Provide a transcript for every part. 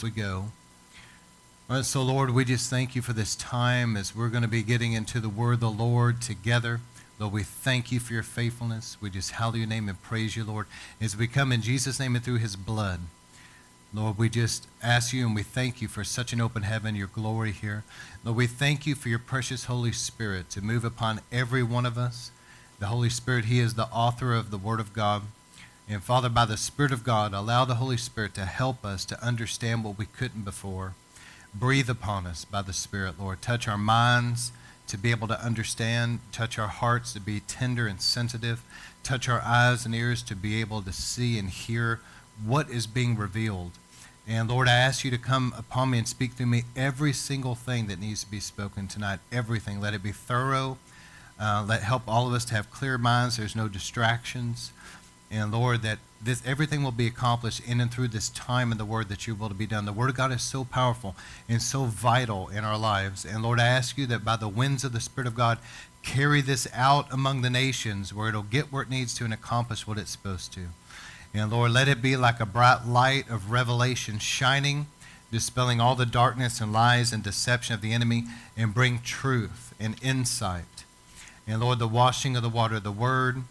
we go. All right, so Lord, we just thank you for this time as we're going to be getting into the word of the Lord together. Lord, we thank you for your faithfulness. We just hallow your name and praise you, Lord, as we come in Jesus' name and through his blood. Lord, we just ask you and we thank you for such an open heaven, your glory here. Lord, we thank you for your precious Holy Spirit to move upon every one of us. The Holy Spirit, he is the author of the Word of God. And Father, by the Spirit of God, allow the Holy Spirit to help us to understand what we couldn't before. Breathe upon us by the Spirit, Lord. Touch our minds to be able to understand. Touch our hearts to be tender and sensitive. Touch our eyes and ears to be able to see and hear what is being revealed. And Lord, I ask you to come upon me and speak through me every single thing that needs to be spoken tonight. Everything. Let it be thorough. Uh, let help all of us to have clear minds. There's no distractions. And Lord, that this everything will be accomplished in and through this time in the Word that you will to be done. The Word of God is so powerful and so vital in our lives. And Lord, I ask you that by the winds of the Spirit of God, carry this out among the nations where it'll get where it needs to and accomplish what it's supposed to. And Lord, let it be like a bright light of revelation shining, dispelling all the darkness and lies and deception of the enemy, and bring truth and insight. And Lord, the washing of the water, of the Word,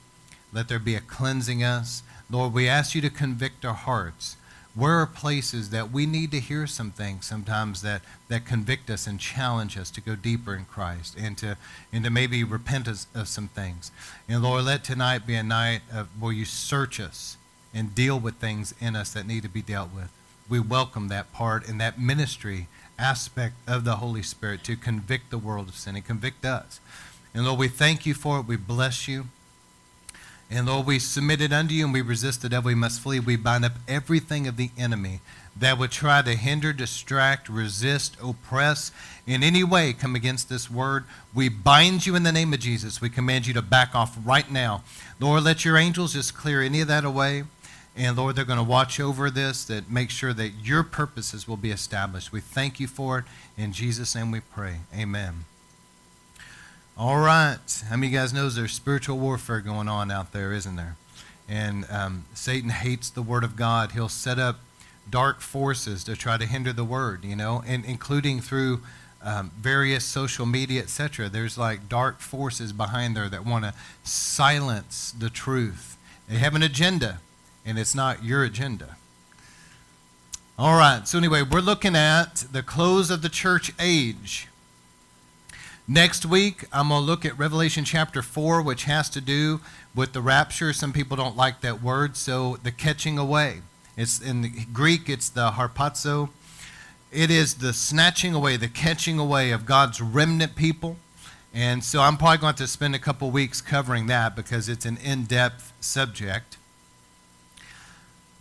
let there be a cleansing us. Lord, we ask you to convict our hearts. Where are places that we need to hear some things sometimes that, that convict us and challenge us to go deeper in Christ and to, and to maybe repent us of some things? And Lord, let tonight be a night of, where you search us and deal with things in us that need to be dealt with. We welcome that part and that ministry aspect of the Holy Spirit to convict the world of sin and convict us. And Lord, we thank you for it. We bless you. And Lord, we submitted unto you and we resist the devil, we must flee. We bind up everything of the enemy that would try to hinder, distract, resist, oppress, in any way come against this word. We bind you in the name of Jesus. We command you to back off right now. Lord, let your angels just clear any of that away. And Lord, they're going to watch over this, that make sure that your purposes will be established. We thank you for it. In Jesus' name we pray. Amen. All right. How many of you guys knows there's spiritual warfare going on out there, isn't there? And um, Satan hates the word of God. He'll set up dark forces to try to hinder the word, you know, and including through um, various social media, etc. There's like dark forces behind there that want to silence the truth. They have an agenda, and it's not your agenda. All right. So anyway, we're looking at the close of the church age. Next week, I'm going to look at Revelation chapter 4, which has to do with the rapture. Some people don't like that word, so the catching away. It's in the Greek, it's the harpazo. It is the snatching away, the catching away of God's remnant people. And so I'm probably going to spend a couple weeks covering that because it's an in depth subject.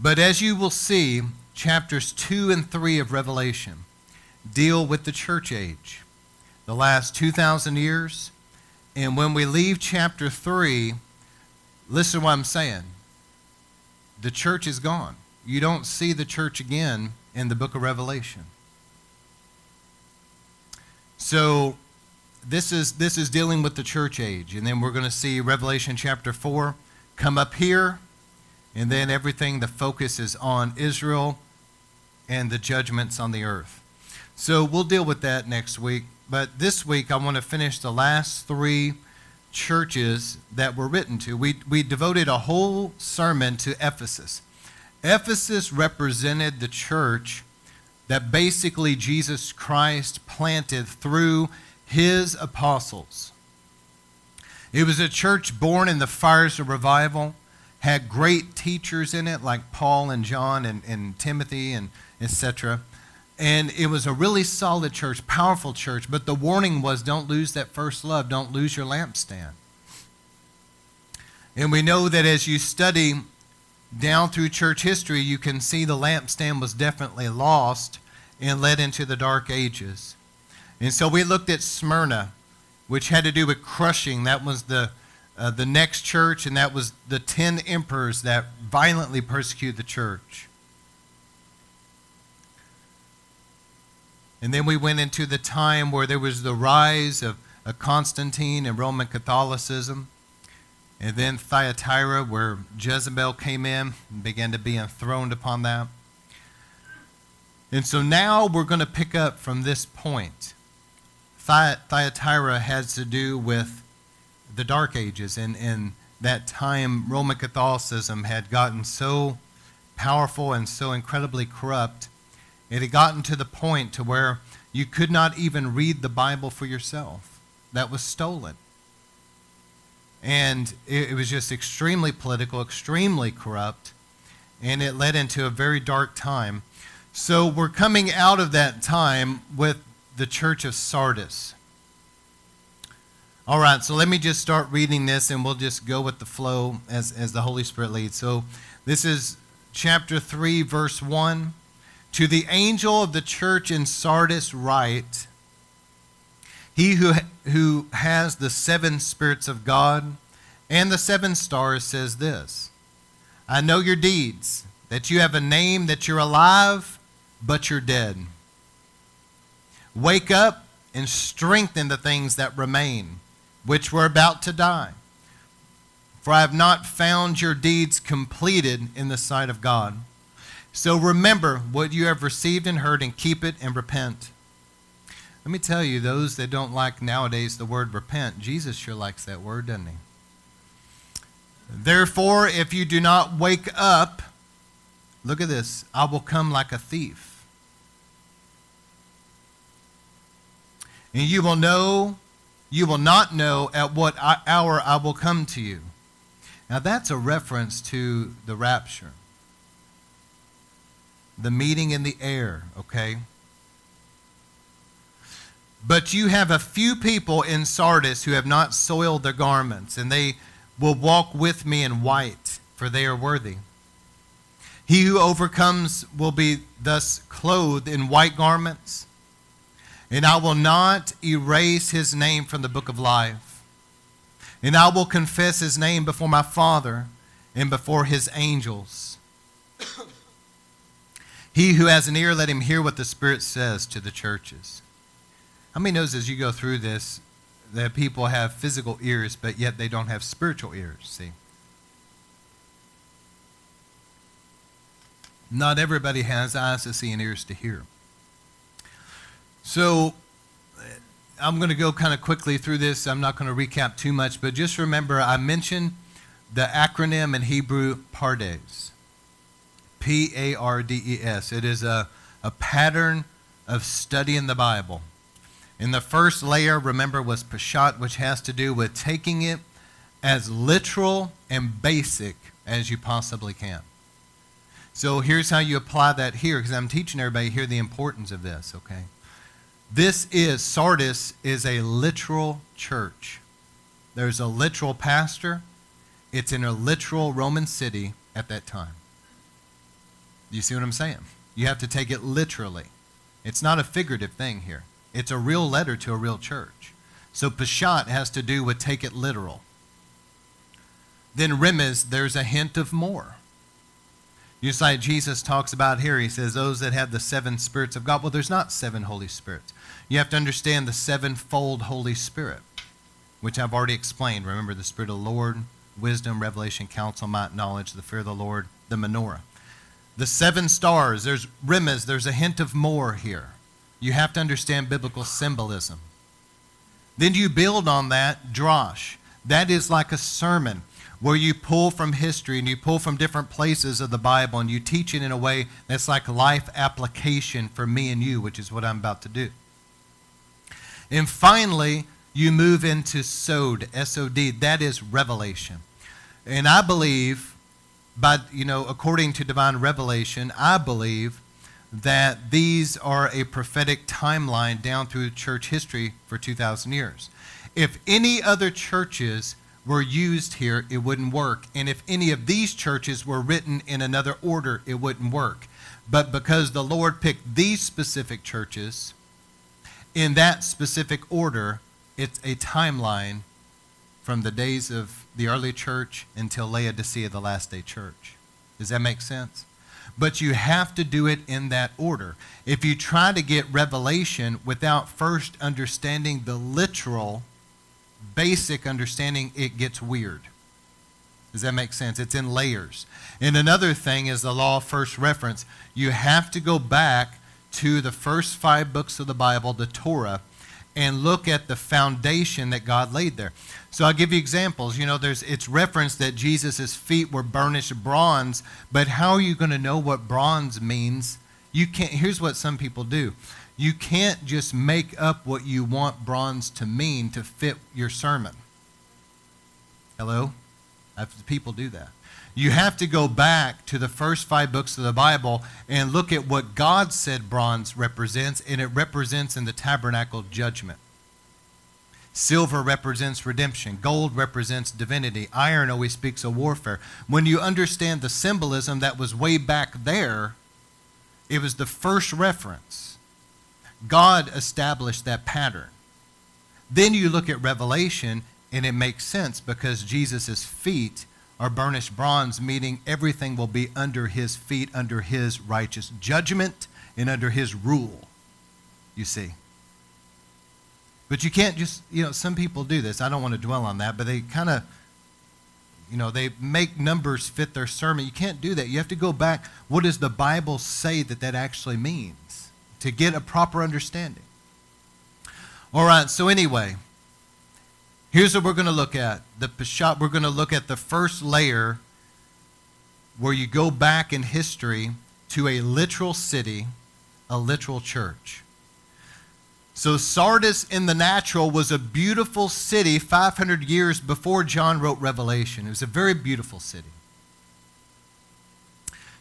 But as you will see, chapters 2 and 3 of Revelation deal with the church age the last 2,000 years. And when we leave chapter 3, listen to what I'm saying. The church is gone. You don't see the church again in the book of Revelation. So this is this is dealing with the church age and then we're going to see Revelation chapter 4 come up here and then everything the focus is on Israel and the judgments on the earth. So we'll deal with that next week. But this week, I want to finish the last three churches that were written to. We, we devoted a whole sermon to Ephesus. Ephesus represented the church that basically Jesus Christ planted through his apostles. It was a church born in the fires of revival, had great teachers in it like Paul and John and, and Timothy and etc. And it was a really solid church, powerful church, but the warning was don't lose that first love, don't lose your lampstand. And we know that as you study down through church history, you can see the lampstand was definitely lost and led into the dark ages. And so we looked at Smyrna, which had to do with crushing. That was the, uh, the next church, and that was the ten emperors that violently persecuted the church. And then we went into the time where there was the rise of, of Constantine and Roman Catholicism. And then Thyatira, where Jezebel came in and began to be enthroned upon that. And so now we're going to pick up from this point. Thyatira has to do with the Dark Ages, and, in that time Roman Catholicism had gotten so powerful and so incredibly corrupt, it had gotten to the point to where you could not even read the Bible for yourself. That was stolen. And it, it was just extremely political, extremely corrupt, and it led into a very dark time. So we're coming out of that time with the church of Sardis. All right, so let me just start reading this and we'll just go with the flow as, as the Holy Spirit leads. So this is chapter 3, verse 1. To the angel of the church in Sardis, write He who, who has the seven spirits of God and the seven stars says this I know your deeds, that you have a name, that you're alive, but you're dead. Wake up and strengthen the things that remain, which were about to die. For I have not found your deeds completed in the sight of God. So remember what you have received and heard, and keep it and repent. Let me tell you, those that don't like nowadays the word repent, Jesus sure likes that word, doesn't he? Therefore, if you do not wake up, look at this, I will come like a thief. And you will know, you will not know at what hour I will come to you. Now that's a reference to the rapture. The meeting in the air, okay? But you have a few people in Sardis who have not soiled their garments, and they will walk with me in white, for they are worthy. He who overcomes will be thus clothed in white garments and I will not erase his name from the book of life. And I will confess his name before my Father and before his angels. He who has an ear, let him hear what the Spirit says to the churches. How many knows as you go through this that people have physical ears, but yet they don't have spiritual ears? See? Not everybody has eyes to see and ears to hear. So I'm going to go kind of quickly through this. I'm not going to recap too much, but just remember I mentioned the acronym in Hebrew Pardes. P A R D E S. It is a, a pattern of studying the Bible. In the first layer, remember, was Peshat, which has to do with taking it as literal and basic as you possibly can. So here's how you apply that here, because I'm teaching everybody here the importance of this, okay? This is, Sardis is a literal church. There's a literal pastor. It's in a literal Roman city at that time. You see what I'm saying? You have to take it literally. It's not a figurative thing here. It's a real letter to a real church. So Peshat has to do with take it literal. Then Remez, there's a hint of more. Just like Jesus talks about here, he says, those that have the seven spirits of God. Well, there's not seven Holy Spirits. You have to understand the sevenfold Holy Spirit, which I've already explained. Remember the Spirit of the Lord, wisdom, revelation, counsel, might, knowledge, the fear of the Lord, the menorah. The seven stars, there's Remez, there's a hint of more here. You have to understand biblical symbolism. Then you build on that drash. That is like a sermon where you pull from history and you pull from different places of the Bible and you teach it in a way that's like life application for me and you, which is what I'm about to do. And finally, you move into Sod, S O D, that is revelation. And I believe, by, you know, according to divine revelation, I believe that these are a prophetic timeline down through church history for 2,000 years. If any other churches were used here, it wouldn't work. And if any of these churches were written in another order, it wouldn't work. But because the Lord picked these specific churches in that specific order, it's a timeline from the days of the early church until Laodicea, the last day church. Does that make sense? But you have to do it in that order. If you try to get revelation without first understanding the literal basic understanding, it gets weird. Does that make sense? It's in layers. And another thing is the law of first reference. You have to go back to the first five books of the Bible, the Torah, and look at the foundation that God laid there. So I'll give you examples. You know, there's it's referenced that Jesus' feet were burnished bronze, but how are you going to know what bronze means? You can't here's what some people do. You can't just make up what you want bronze to mean to fit your sermon. Hello? People do that. You have to go back to the first five books of the Bible and look at what God said bronze represents, and it represents in the tabernacle judgment. Silver represents redemption. Gold represents divinity. Iron always speaks of warfare. When you understand the symbolism that was way back there, it was the first reference. God established that pattern. Then you look at Revelation, and it makes sense because Jesus' feet are burnished bronze, meaning everything will be under his feet, under his righteous judgment, and under his rule. You see. But you can't just, you know, some people do this. I don't want to dwell on that, but they kind of, you know, they make numbers fit their sermon. You can't do that. You have to go back. What does the Bible say that that actually means to get a proper understanding? All right, so anyway, Here's what we're going to look at. The Peshat, we're going to look at the first layer where you go back in history to a literal city, a literal church. So Sardis in the natural was a beautiful city 500 years before John wrote Revelation. It was a very beautiful city.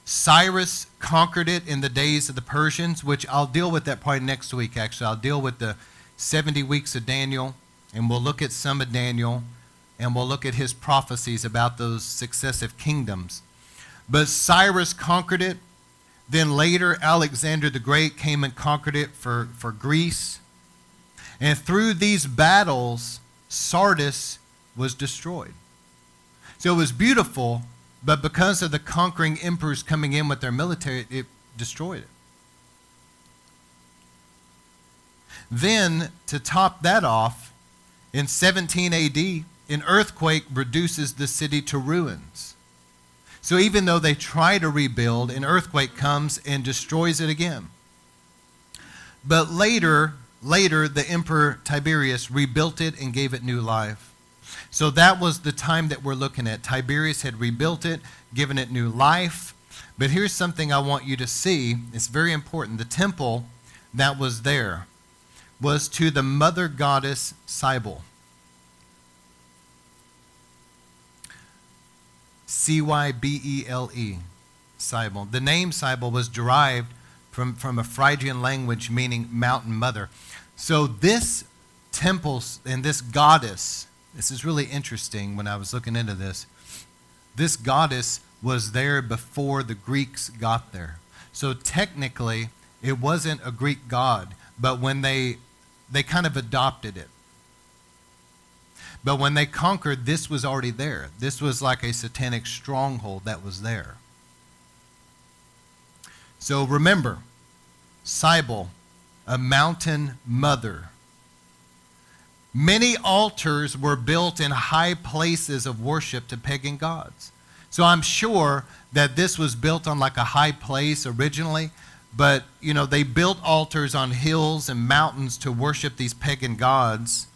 Cyrus conquered it in the days of the Persians, which I'll deal with that probably next week, actually. I'll deal with the 70 weeks of Daniel and we'll look at some of Daniel, and we'll look at his prophecies about those successive kingdoms. But Cyrus conquered it. Then later, Alexander the Great came and conquered it for, for Greece. And through these battles, Sardis was destroyed. So it was beautiful, but because of the conquering emperors coming in with their military, it destroyed it. Then, to top that off, in 17 AD, an earthquake reduces the city to ruins. So even though they try to rebuild, an earthquake comes and destroys it again. But later, later the emperor Tiberius rebuilt it and gave it new life. So that was the time that we're looking at. Tiberius had rebuilt it, given it new life. But here's something I want you to see. It's very important. The temple that was there was to the mother goddess Cybele. C Y B E L E, Cybele. The name Cybele was derived from, from a Phrygian language meaning mountain mother. So this temple and this goddess, this is really interesting when I was looking into this. This goddess was there before the Greeks got there. So technically, it wasn't a Greek god, but when they they kind of adopted it. But when they conquered, this was already there. This was like a satanic stronghold that was there. So remember, Cybele, a mountain mother. Many altars were built in high places of worship to pagan gods. So I'm sure that this was built on like a high place originally, but, you know, they built altars on hills and mountains to worship these pagan gods.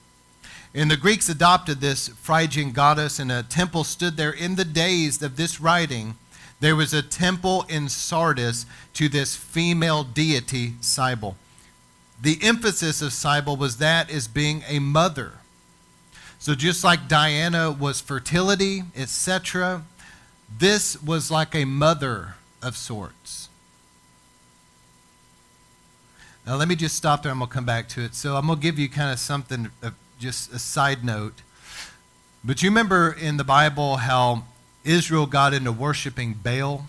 And the Greeks adopted this Phrygian goddess, and a temple stood there in the days of this writing. There was a temple in Sardis to this female deity, Cybele. The emphasis of Cybele was that as being a mother. So just like Diana was fertility, etc., this was like a mother of sorts. Now, let me just stop there and we'll come back to it. So, I'm going to give you kind of something, uh, just a side note. But you remember in the Bible how Israel got into worshiping Baal?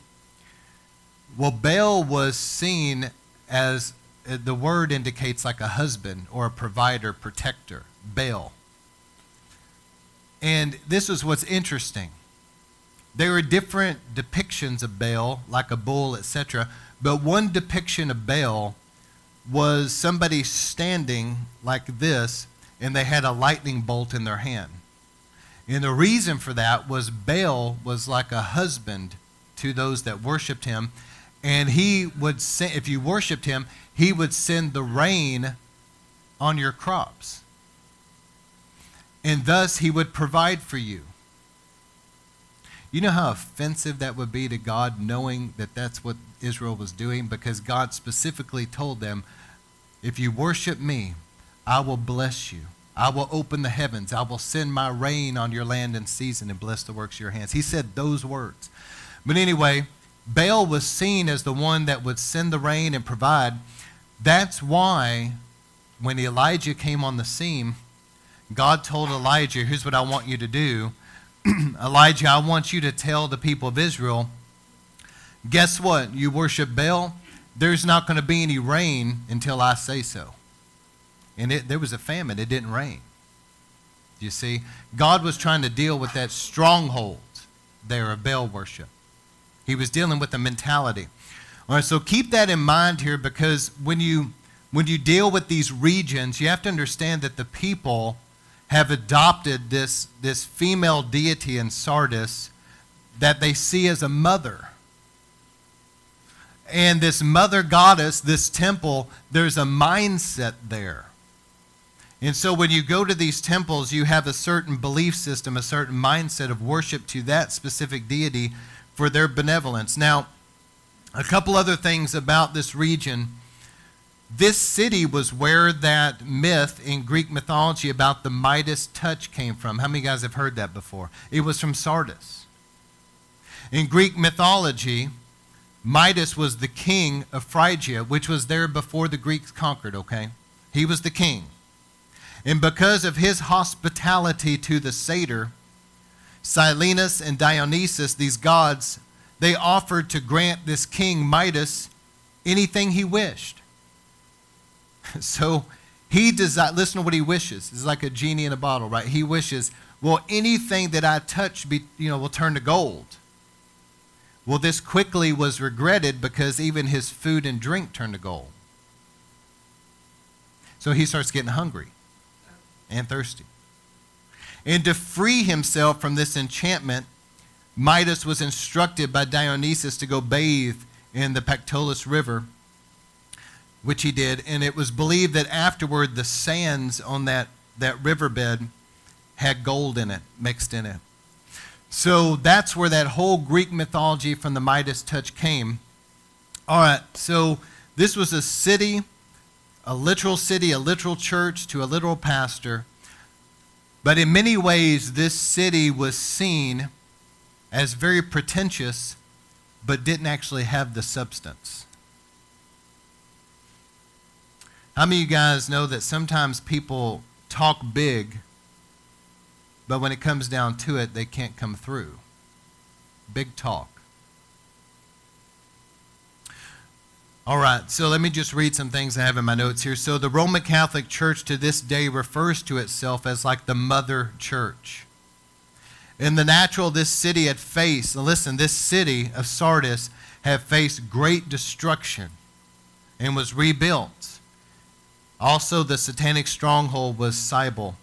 Well, Baal was seen as uh, the word indicates like a husband or a provider, protector, Baal. And this is what's interesting. There are different depictions of Baal, like a bull, etc. But one depiction of Baal was somebody standing like this, and they had a lightning bolt in their hand. And the reason for that was Baal was like a husband to those that worshiped him, And he would send, if you worshiped him, he would send the rain on your crops. And thus he would provide for you. You know how offensive that would be to God knowing that that's what Israel was doing? Because God specifically told them, if you worship me, I will bless you. I will open the heavens. I will send my rain on your land in season and bless the works of your hands. He said those words. But anyway, Baal was seen as the one that would send the rain and provide. That's why when Elijah came on the scene, God told Elijah, Here's what I want you to do. Elijah, I want you to tell the people of Israel, guess what? You worship Baal, there's not going to be any rain until I say so. And it, there was a famine, it didn't rain. You see, God was trying to deal with that stronghold there of Baal worship. He was dealing with the mentality. All right, so keep that in mind here because when you when you deal with these regions, you have to understand that the people have adopted this, this female deity in Sardis that they see as a mother. And this mother goddess, this temple, there's a mindset there. And so when you go to these temples, you have a certain belief system, a certain mindset of worship to that specific deity for their benevolence. Now, a couple other things about this region. This city was where that myth in Greek mythology about the Midas touch came from. How many guys have heard that before? It was from Sardis. In Greek mythology, Midas was the king of Phrygia, which was there before the Greeks conquered, okay? He was the king. And because of his hospitality to the satyr, Silenus and Dionysus, these gods, they offered to grant this king Midas anything he wished. So he desired, listen to what he wishes. It's like a genie in a bottle, right? He wishes, well, anything that I touch be, you know, will turn to gold. Well, this quickly was regretted because even his food and drink turned to gold. So he starts getting hungry and thirsty. And to free himself from this enchantment, Midas was instructed by Dionysus to go bathe in the Pactolus River, which he did. And it was believed that afterward the sands on that, that riverbed had gold in it, mixed in it. So that's where that whole Greek mythology from the Midas touch came. All right, so this was a city, a literal city, a literal church to a literal pastor but in many ways, this city was seen as very pretentious, but didn't actually have the substance. How many of you guys know that sometimes people talk big, but when it comes down to it, they can't come through? Big talk. All right, so let me just read some things I have in my notes here. So, the Roman Catholic Church to this day refers to itself as like the mother church. In the natural, this city had faced, listen, this city of Sardis had faced great destruction and was rebuilt. Also, the satanic stronghold was Cybele.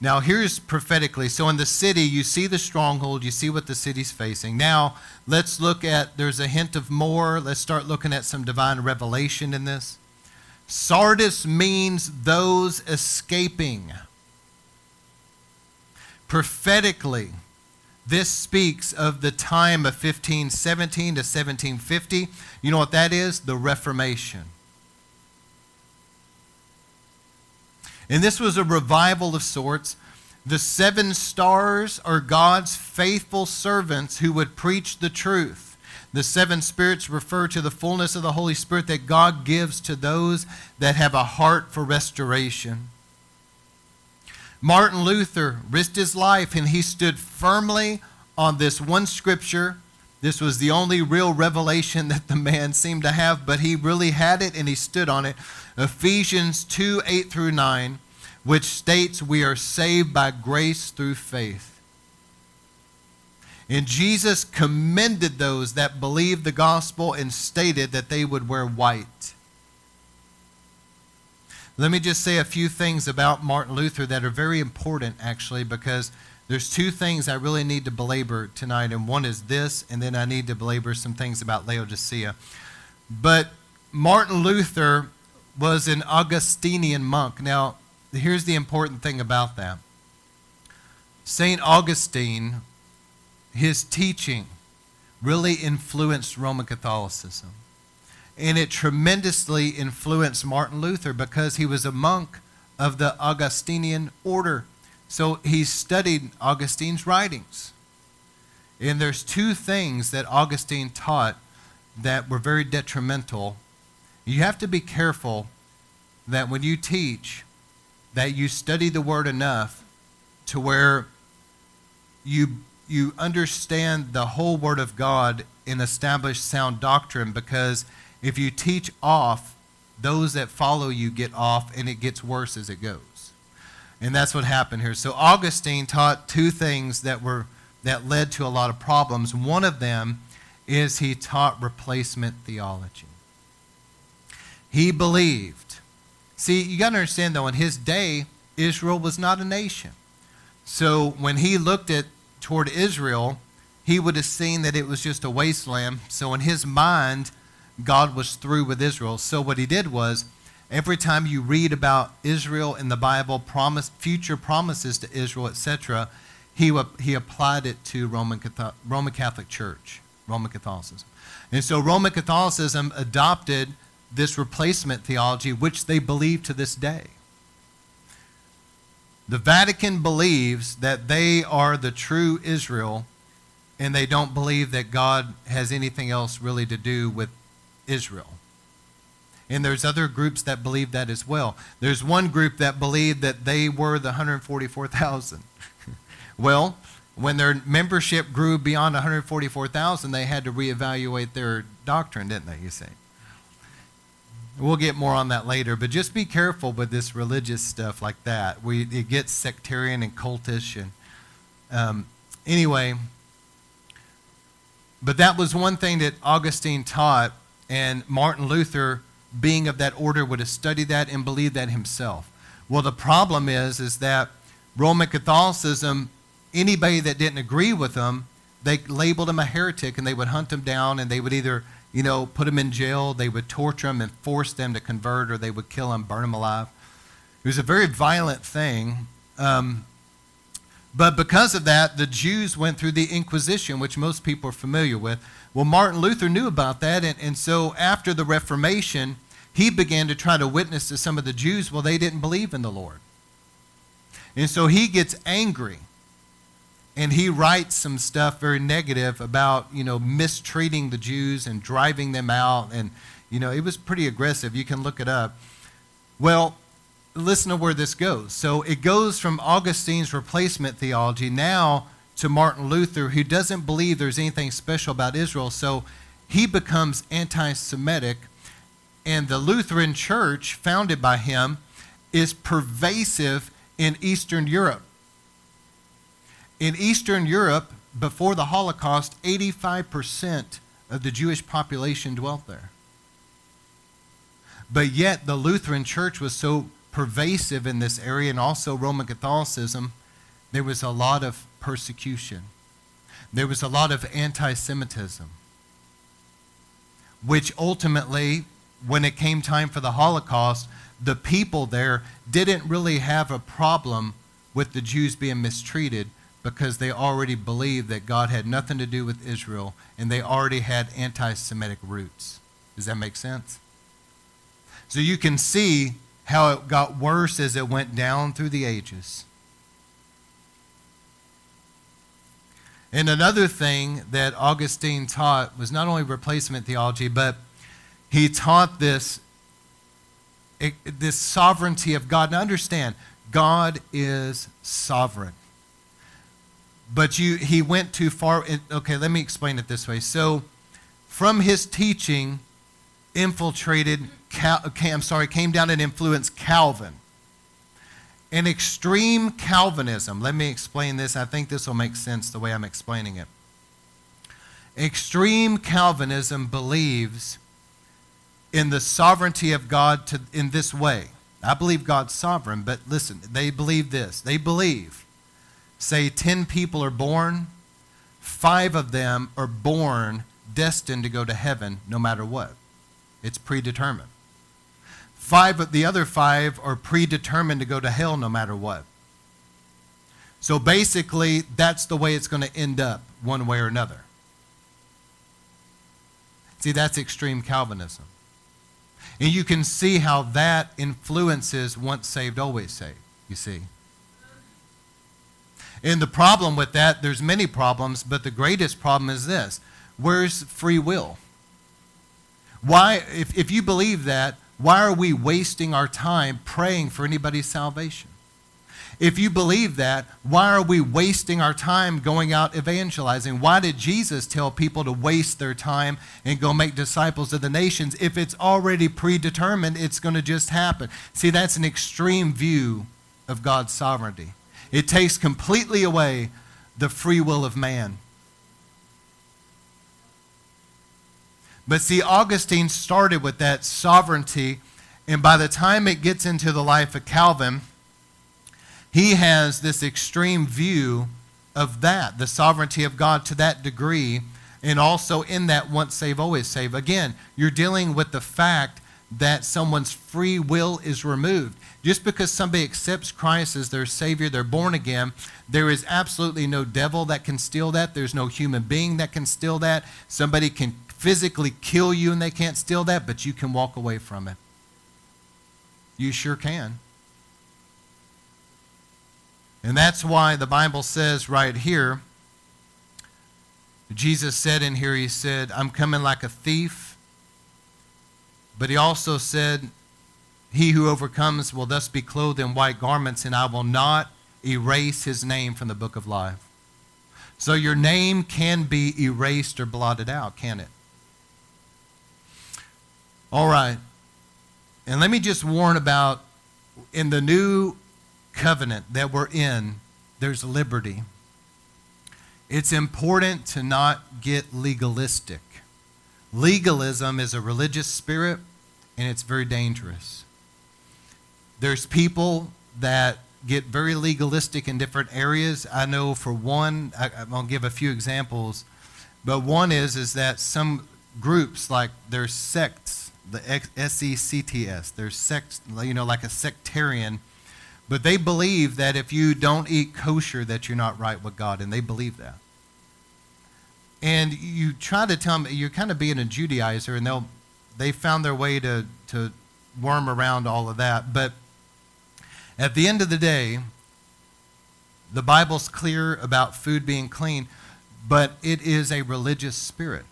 Now, here's prophetically. So, in the city, you see the stronghold, you see what the city's facing. Now, let's look at, there's a hint of more. Let's start looking at some divine revelation in this. Sardis means those escaping. Prophetically, this speaks of the time of 1517 to 1750. You know what that is? The Reformation. And this was a revival of sorts. The seven stars are God's faithful servants who would preach the truth. The seven spirits refer to the fullness of the Holy Spirit that God gives to those that have a heart for restoration. Martin Luther risked his life and he stood firmly on this one scripture. This was the only real revelation that the man seemed to have, but he really had it and he stood on it. Ephesians 2 8 through 9, which states we are saved by grace through faith. And Jesus commended those that believed the gospel and stated that they would wear white. let me just say a few things about Martin Luther that are very important, actually, because there's two things I really need to belabor tonight, and one is this, and then I need to belabor some things about Laodicea. But Martin Luther was an Augustinian monk. Now, here's the important thing about that St. Augustine, his teaching really influenced Roman Catholicism. And it tremendously influenced Martin Luther because he was a monk of the Augustinian order. So he studied Augustine's writings. And there's two things that Augustine taught that were very detrimental. You have to be careful that when you teach, that you study the word enough to where you you understand the whole word of God and establish sound doctrine because if you teach off, those that follow you get off and it gets worse as it goes. And that's what happened here. So Augustine taught two things that were that led to a lot of problems. One of them is he taught replacement theology. He believed. See, you got to understand though, in his day, Israel was not a nation. So when he looked at toward Israel, he would have seen that it was just a wasteland. So in his mind, God was through with Israel. So what he did was Every time you read about Israel in the Bible, promise, future promises to Israel, etc., he, he applied it to Roman, Roman Catholic Church, Roman Catholicism. And so Roman Catholicism adopted this replacement theology, which they believe to this day. The Vatican believes that they are the true Israel, and they don't believe that God has anything else really to do with Israel. And there's other groups that believe that as well. There's one group that believed that they were the 144,000. well, when their membership grew beyond 144,000, they had to reevaluate their doctrine, didn't they, you say? We'll get more on that later, but just be careful with this religious stuff like that. We, it gets sectarian and cultish. And um, anyway, but that was one thing that Augustine taught, and Martin Luther being of that order would have studied that and believed that himself. Well, the problem is, is that Roman Catholicism, anybody that didn't agree with them, they labeled him a heretic and they would hunt him down and they would either, you know, put them in jail, they would torture them and force them to convert, or they would kill them, burn them alive. It was a very violent thing. Um, but because of that, the Jews went through the Inquisition, which most people are familiar with. Well, Martin Luther knew about that, and, and so after the Reformation, he began to try to witness to some of the Jews. Well, they didn't believe in the Lord. And so he gets angry and he writes some stuff very negative about, you know, mistreating the Jews and driving them out. And, you know, it was pretty aggressive. You can look it up. Well, listen to where this goes. So it goes from Augustine's replacement theology now to Martin Luther, who doesn't believe there's anything special about Israel. So he becomes anti Semitic. And the Lutheran church, founded by him, is pervasive in Eastern Europe. In Eastern Europe, before the Holocaust, 85% of the Jewish population dwelt there. But yet, the Lutheran church was so pervasive in this area, and also Roman Catholicism, there was a lot of persecution. There was a lot of anti Semitism, which ultimately, when it came time for the Holocaust, the people there didn't really have a problem with the Jews being mistreated because they already believed that God had nothing to do with Israel and they already had anti Semitic roots. Does that make sense? So you can see how it got worse as it went down through the ages. And another thing that Augustine taught was not only replacement theology, but he taught this, this sovereignty of God. Now understand, God is sovereign. But you, he went too far. Okay, let me explain it this way. So, from his teaching, infiltrated, I'm sorry, came down and influenced Calvin. An extreme Calvinism, let me explain this. I think this will make sense the way I'm explaining it. Extreme Calvinism believes in the sovereignty of God to, in this way. I believe God's sovereign, but listen, they believe this. They believe, say 10 people are born, five of them are born destined to go to heaven no matter what. It's predetermined. Five of the other five are predetermined to go to hell no matter what. So basically, that's the way it's going to end up, one way or another. See, that's extreme Calvinism. And you can see how that influences once saved, always saved, you see. And the problem with that, there's many problems, but the greatest problem is this where's free will? Why, if, if you believe that, why are we wasting our time praying for anybody's salvation? If you believe that, why are we wasting our time going out evangelizing? Why did Jesus tell people to waste their time and go make disciples of the nations if it's already predetermined it's going to just happen? See, that's an extreme view of God's sovereignty. It takes completely away the free will of man. But see, Augustine started with that sovereignty, and by the time it gets into the life of Calvin, he has this extreme view of that, the sovereignty of God to that degree, and also in that once save, always save. Again, you're dealing with the fact that someone's free will is removed. Just because somebody accepts Christ as their Savior, they're born again, there is absolutely no devil that can steal that. There's no human being that can steal that. Somebody can physically kill you and they can't steal that, but you can walk away from it. You sure can. And that's why the Bible says right here, Jesus said in here, He said, I'm coming like a thief. But He also said, He who overcomes will thus be clothed in white garments, and I will not erase his name from the book of life. So your name can be erased or blotted out, can it? All right. And let me just warn about in the new covenant that we're in, there's liberty. It's important to not get legalistic. Legalism is a religious spirit, and it's very dangerous. There's people that get very legalistic in different areas. I know for one, I, am gonna give a few examples, but one is is that some groups like there's sects, the S E C T S, there's sects, you know, like a sectarian but they believe that if you don't eat kosher, that you're not right with God, and they believe that. And you try to tell them you're kind of being a Judaizer, and they'll they found their way to to worm around all of that. But at the end of the day, the Bible's clear about food being clean, but it is a religious spirit.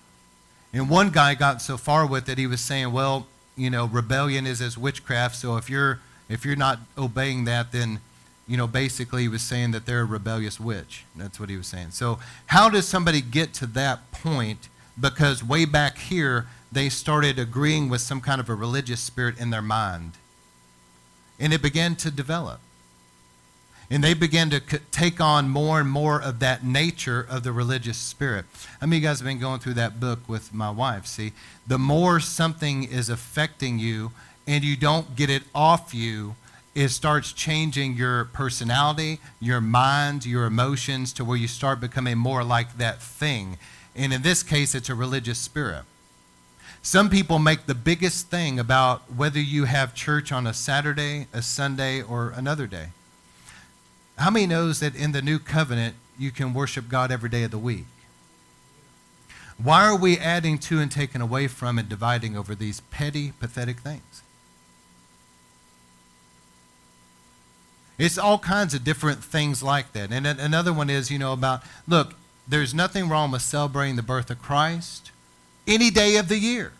And one guy got so far with it, he was saying, well, you know, rebellion is as witchcraft, so if you're if you're not obeying that, then, you know, basically he was saying that they're a rebellious witch. That's what he was saying. So, how does somebody get to that point? Because way back here, they started agreeing with some kind of a religious spirit in their mind. And it began to develop. And they began to take on more and more of that nature of the religious spirit. Many of you guys have been going through that book with my wife? See, the more something is affecting you, and you don't get it off you, it starts changing your personality, your mind, your emotions to where you start becoming more like that thing. And in this case, it's a religious spirit. Some people make the biggest thing about whether you have church on a Saturday, a Sunday, or another day. How many knows that in the new covenant you can worship God every day of the week? Why are we adding to and taking away from and dividing over these petty, pathetic things? It's all kinds of different things like that. And another one is, you know, about look, there's nothing wrong with celebrating the birth of Christ any day of the year.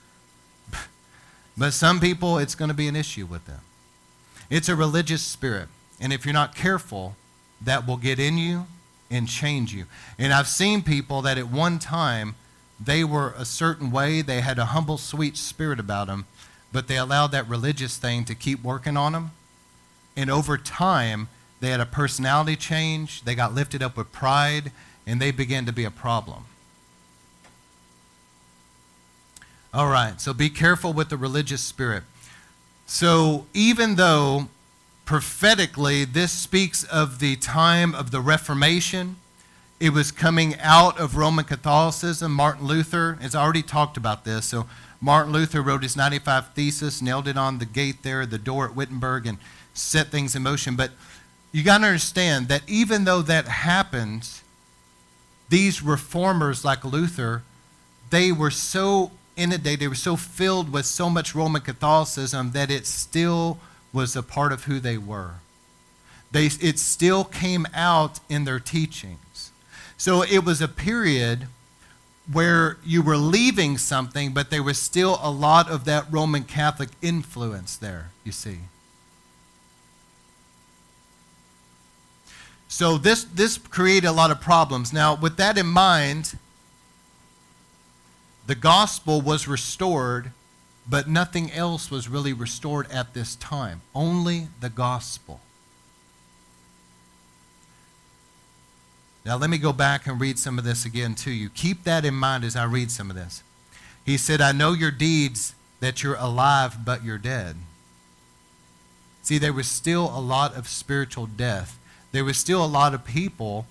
But some people, it's going to be an issue with them. It's a religious spirit. And if you're not careful, that will get in you and change you. And I've seen people that at one time, they were a certain way, they had a humble, sweet spirit about them, but they allowed that religious thing to keep working on them and over time, they had a personality change, they got lifted up with pride, and they began to be a problem. All right, so be careful with the religious spirit. So even though prophetically this speaks of the time of the Reformation, it was coming out of Roman Catholicism. Martin Luther has already talked about this. So Martin Luther wrote his 95 Thesis, nailed it on the gate there, the door at Wittenberg, and set things in motion. But you got to understand that even though that happens, these reformers like Luther, they were so inundated, they were so filled with so much Roman Catholicism that it still was a part of who they were. They, it still came out in their teachings. So it was a period where you were leaving something, but there was still a lot of that Roman Catholic influence there, you see. So this, this created a lot of problems. Now, with that in mind, the gospel was restored, but nothing else was really restored at this time. Only the gospel. Now, let me go back and read some of this again to you. Keep that in mind as I read some of this. He said, I know your deeds, that you're alive, but you're dead. See, there was still a lot of spiritual death. There was still a lot of people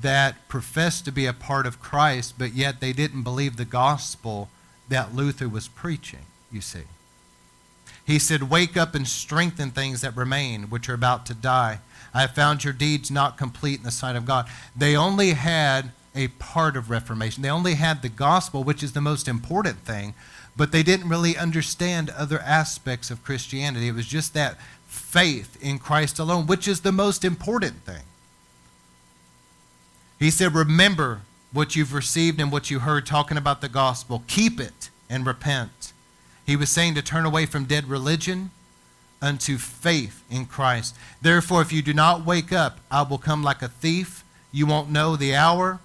that professed to be a part of Christ, but yet they didn't believe the gospel that Luther was preaching, you see. He said, Wake up and strengthen things that remain, which are about to die. I have found your deeds not complete in the sight of God. They only had a part of Reformation. They only had the gospel, which is the most important thing, but they didn't really understand other aspects of Christianity. It was just that faith in Christ alone, which is the most important thing. He said, Remember what you've received and what you heard talking about the gospel. Keep it and repent. He was saying to turn away from dead religion unto faith in Christ. Therefore, if you do not wake up, I will come like a thief. You won't know the hour.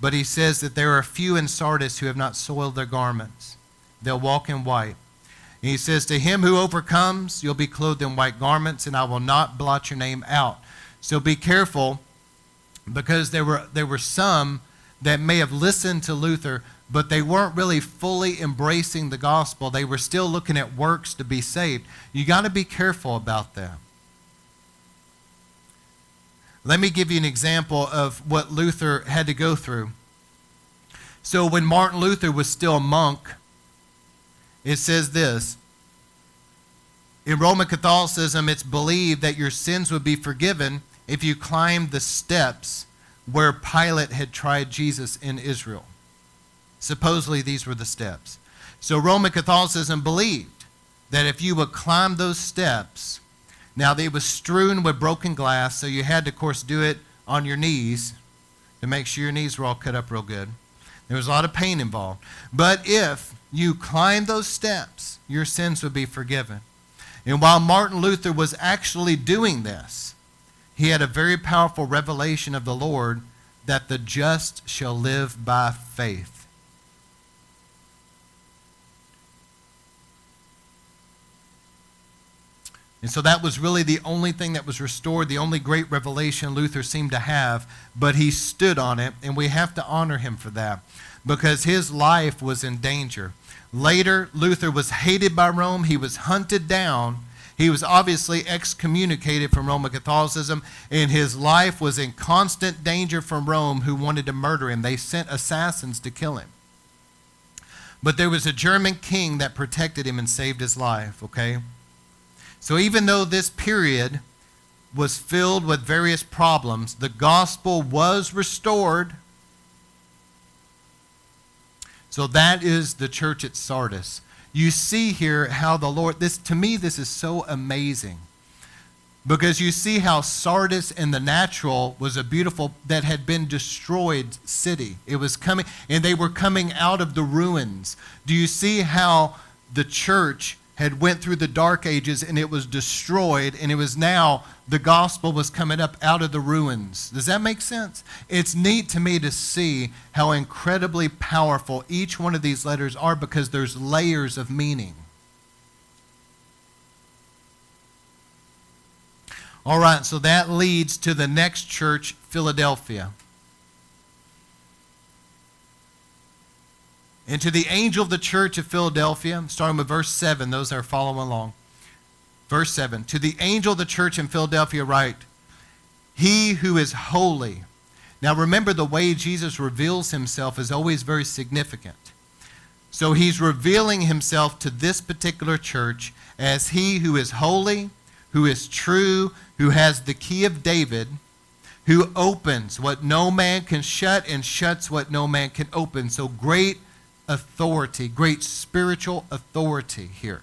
But he says that there are few in Sardis who have not soiled their garments. They'll walk in white. And he says, To him who overcomes, you'll be clothed in white garments, and I will not blot your name out. So be careful because there were, there were some that may have listened to Luther, but they weren't really fully embracing the gospel. They were still looking at works to be saved. You got to be careful about that. Let me give you an example of what Luther had to go through. So, when Martin Luther was still a monk, it says this In Roman Catholicism, it's believed that your sins would be forgiven if you climbed the steps where Pilate had tried Jesus in Israel. Supposedly, these were the steps. So, Roman Catholicism believed that if you would climb those steps, now they was strewn with broken glass, so you had to, of course, do it on your knees to make sure your knees were all cut up real good. There was a lot of pain involved. But if you climbed those steps, your sins would be forgiven. And while Martin Luther was actually doing this, he had a very powerful revelation of the Lord that the just shall live by faith. And so that was really the only thing that was restored, the only great revelation Luther seemed to have, but he stood on it, and we have to honor him for that because his life was in danger. Later, Luther was hated by Rome, he was hunted down. He was obviously excommunicated from Roman Catholicism, and his life was in constant danger from Rome, who wanted to murder him. They sent assassins to kill him. But there was a German king that protected him and saved his life, okay? So even though this period was filled with various problems, the gospel was restored. So that is the church at Sardis. You see here how the Lord, this to me, this is so amazing. Because you see how Sardis in the natural was a beautiful, that had been destroyed city. It was coming, and they were coming out of the ruins. Do you see how the church had went through the dark ages and it was destroyed and it was now the gospel was coming up out of the ruins. Does that make sense? It's neat to me to see how incredibly powerful each one of these letters are because there's layers of meaning. All right so that leads to the next church philadelphia And to the angel of the church of Philadelphia, starting with verse 7, those that are following along, Verse 7 To the angel of the church in Philadelphia, write, He who is holy. Now remember, the way Jesus reveals himself is always very significant. So he's revealing himself to this particular church as he who is holy, who is true, who has the key of David, who opens what no man can shut and shuts what no man can open. So great authority, great spiritual authority here.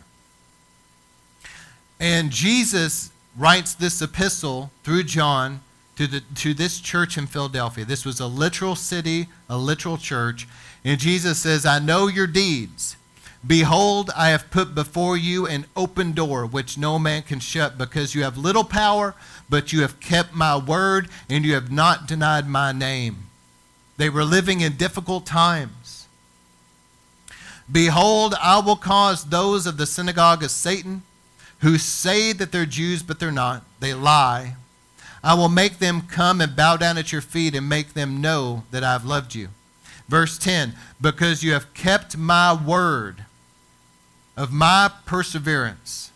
And Jesus writes this epistle through John to, the, to this church in Philadelphia. This was a literal city, a literal church. And Jesus says, I know your deeds. Behold, I have put before you an open door which no man can shut, because you have little power, but you have kept my word, and you have not denied my name. They were living in difficult times. Behold, I will cause those of the synagogue of Satan who say that they're Jews, but they're not. They lie. I will make them come and bow down at your feet and make them know that I've loved you. Verse 10 Because you have kept my word of my perseverance,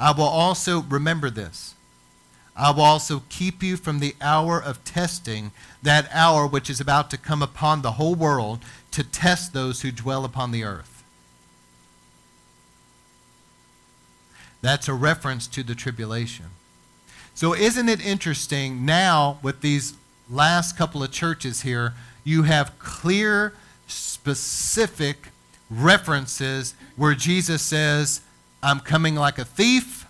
I will also remember this. I will also keep you from the hour of testing, that hour which is about to come upon the whole world to test those who dwell upon the earth. That's a reference to the tribulation. So, isn't it interesting now with these last couple of churches here, you have clear, specific references where Jesus says, I'm coming like a thief.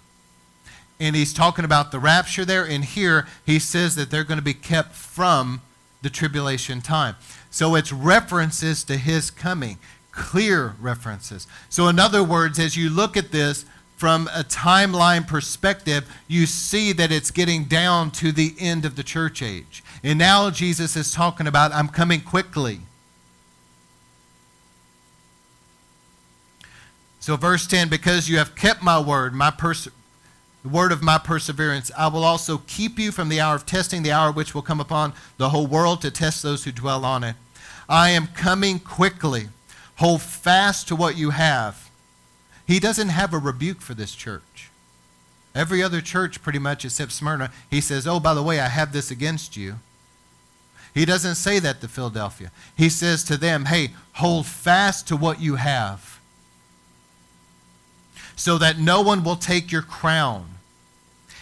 And he's talking about the rapture there. And here he says that they're going to be kept from the tribulation time. So it's references to his coming, clear references. So, in other words, as you look at this, from a timeline perspective, you see that it's getting down to the end of the church age. And now Jesus is talking about, I'm coming quickly. So, verse 10 because you have kept my word, my pers- the word of my perseverance, I will also keep you from the hour of testing, the hour which will come upon the whole world to test those who dwell on it. I am coming quickly. Hold fast to what you have he doesn't have a rebuke for this church. Every other church, pretty much, except Smyrna, he says, Oh, by the way, I have this against you. He doesn't say that to Philadelphia. He says to them, Hey, hold fast to what you have, so that no one will take your crown.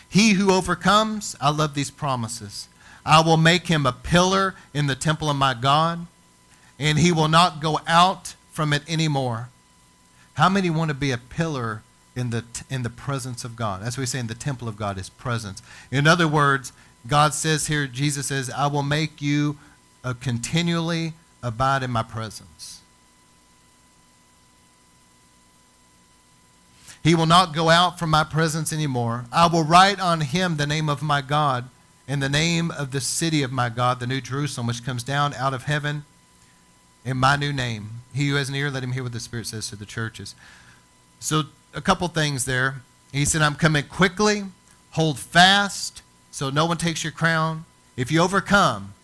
He who overcomes, I love these promises. I will make him a pillar in the temple of my God, and he will not go out from it anymore. How many want to be a pillar in the, in the presence of God? As we say in the temple of God, is presence. In other words, God says here, Jesus says, I will make you uh, continually abide in my presence. He will not go out from my presence anymore. I will write on him the name of my God and the name of the city of my God, the New Jerusalem, which comes down out of heaven in my new name. He who has an ear, let him hear what the Spirit says to the churches. So, a couple things there. He said, I'm coming quickly. Hold fast so no one takes your crown. If you overcome,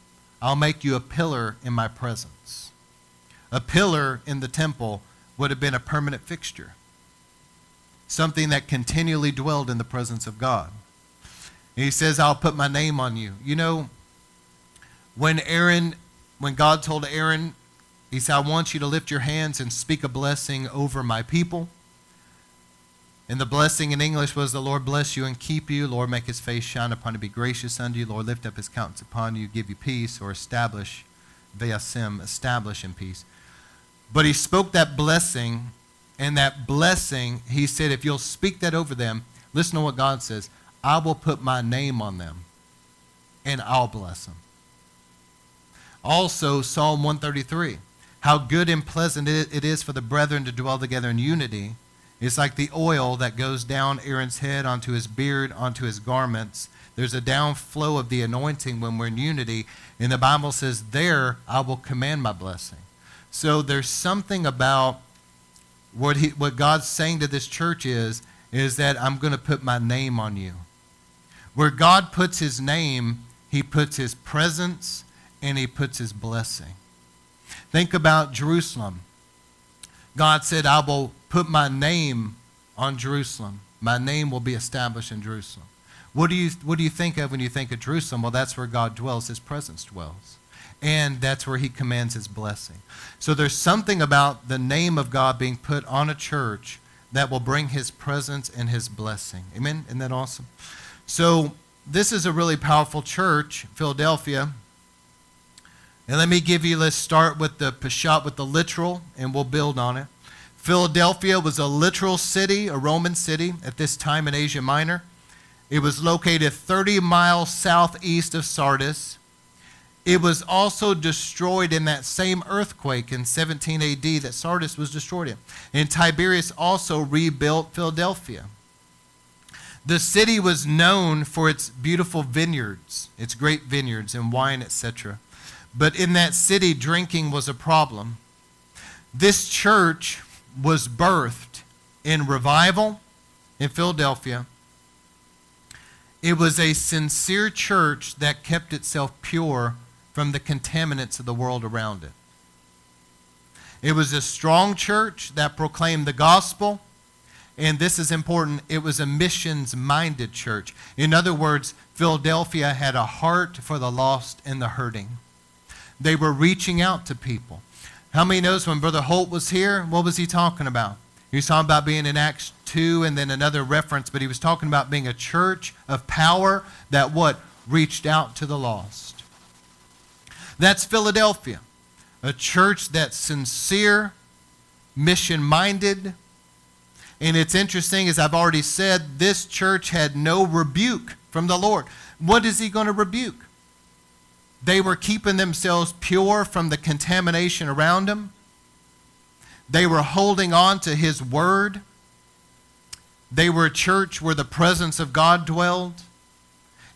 I'll make you a pillar in my presence. A pillar in the temple would have been a permanent fixture, something that continually dwelled in the presence of God. And he says, I'll put my name on you. You know, when Aaron, when God told Aaron he said, I want you to lift your hands and speak a blessing over my people. And the blessing in English was, The Lord bless you and keep you. Lord, make his face shine upon you, be gracious unto you. Lord, lift up his countenance upon you, give you peace, or establish, veasim, establish in peace. But he spoke that blessing, and that blessing, he said, if you'll speak that over them, listen to what God says I will put my name on them, and I'll bless them. Also, Psalm 133 how good and pleasant it is for the brethren to dwell together in unity. It's like the oil that goes down Aaron's head onto his beard, onto his garments. There's a downflow of the anointing when we're in unity. And the Bible says, There I will command my blessing. So there's something about what, he, what God's saying to this church is, is that I'm going to put my name on you. Where God puts his name, he puts his presence and he puts his blessing. Think about Jerusalem. God said, I will put my name on Jerusalem. My name will be established in Jerusalem. What do you, what do you think of when you think of Jerusalem? Well, that's where God dwells, his presence dwells. And that's where he commands his blessing. So there's something about the name of God being put on a church that will bring his presence and his blessing. Amen? Isn't that awesome? So this is a really powerful church, Philadelphia. And let me give you, let's start with the Peshat, with the literal, and we'll build on it. Philadelphia was a literal city, a Roman city at this time in Asia Minor. It was located 30 miles southeast of Sardis. It was also destroyed in that same earthquake in 17 AD that Sardis was destroyed in. And Tiberius also rebuilt Philadelphia. The city was known for its beautiful vineyards, its great vineyards and wine, etc. But in that city, drinking was a problem. This church was birthed in revival in Philadelphia it was a sincere church that kept itself pure from the contaminants of the world around it. It was a strong church that proclaimed the gospel. And this is important. It was a missions minded church. In other words, Philadelphia had a heart for the lost and the hurting. They were reaching out to people. How many knows when Brother Holt was here? What was he talking about? He was talking about being in Acts 2 and then another reference, but he was talking about being a church of power that what? Reached out to the lost. That's Philadelphia, a church that's sincere, mission minded. And it's interesting, as I've already said, this church had no rebuke from the Lord. What is he going to rebuke? They were keeping themselves pure from the contamination around them. They were holding on to his word. They were a church where the presence of God dwelled.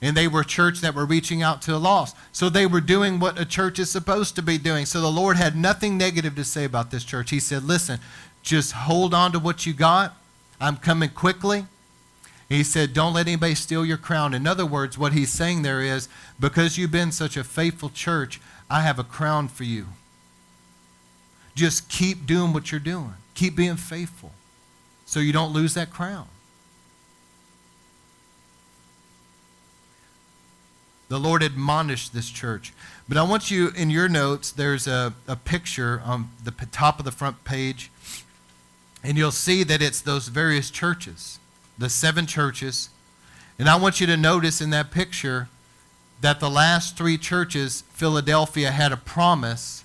And they were a church that were reaching out to the lost. So they were doing what a church is supposed to be doing. So the Lord had nothing negative to say about this church. He said, Listen, just hold on to what you got. I'm coming quickly. He said, Don't let anybody steal your crown. In other words, what he's saying there is, because you've been such a faithful church, I have a crown for you. Just keep doing what you're doing, keep being faithful so you don't lose that crown. The Lord admonished this church. But I want you, in your notes, there's a, a picture on the top of the front page, and you'll see that it's those various churches, the seven churches. And I want you to notice in that picture that the last three churches, Philadelphia had a promise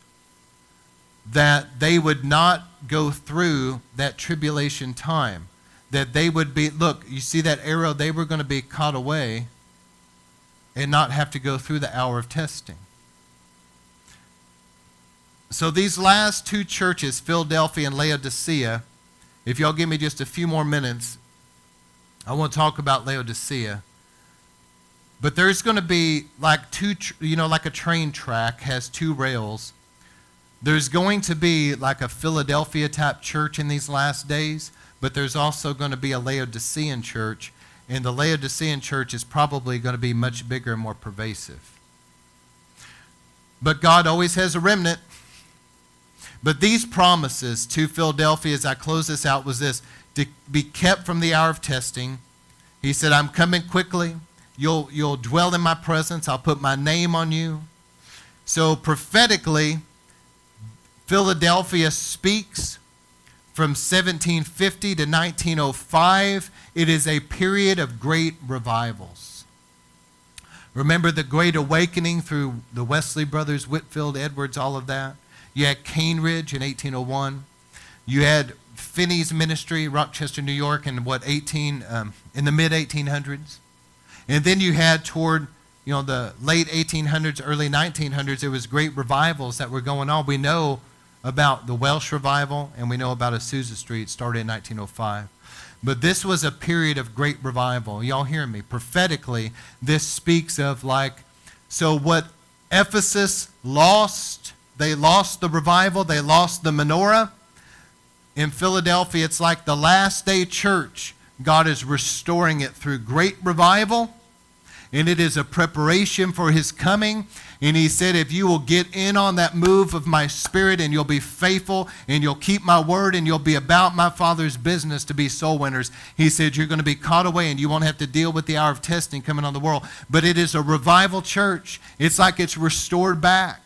that they would not go through that tribulation time. That they would be, look, you see that arrow? They were going to be caught away and not have to go through the hour of testing. So these last two churches, Philadelphia and Laodicea, if y'all give me just a few more minutes, I want to talk about Laodicea. But there's going to be like two, you know, like a train track has two rails. There's going to be like a Philadelphia type church in these last days, but there's also going to be a Laodicean church, and the Laodicean church is probably going to be much bigger and more pervasive. But God always has a remnant. But these promises to Philadelphia, as I close this out, was this to be kept from the hour of testing. He said, I'm coming quickly. You'll, you'll dwell in my presence. I'll put my name on you. So, prophetically, Philadelphia speaks from 1750 to 1905. It is a period of great revivals. Remember the Great Awakening through the Wesley brothers, Whitefield, Edwards, all of that. You had Cane Ridge in 1801. You had Finney's ministry, Rochester, New York, in what 18 um, in the mid 1800s, and then you had toward you know the late 1800s, early 1900s. There was great revivals that were going on. We know about the Welsh revival, and we know about Azusa Street started in 1905. But this was a period of great revival. Y'all hear me? Prophetically, this speaks of like, so what Ephesus lost, they lost the revival, they lost the menorah. In Philadelphia, it's like the last day church. God is restoring it through great revival. and it is a preparation for his coming. And he said, If you will get in on that move of my spirit and you'll be faithful and you'll keep my word and you'll be about my Father's business to be soul winners, he said, You're going to be caught away and you won't have to deal with the hour of testing coming on the world. But it is a revival church, it's like it's restored back.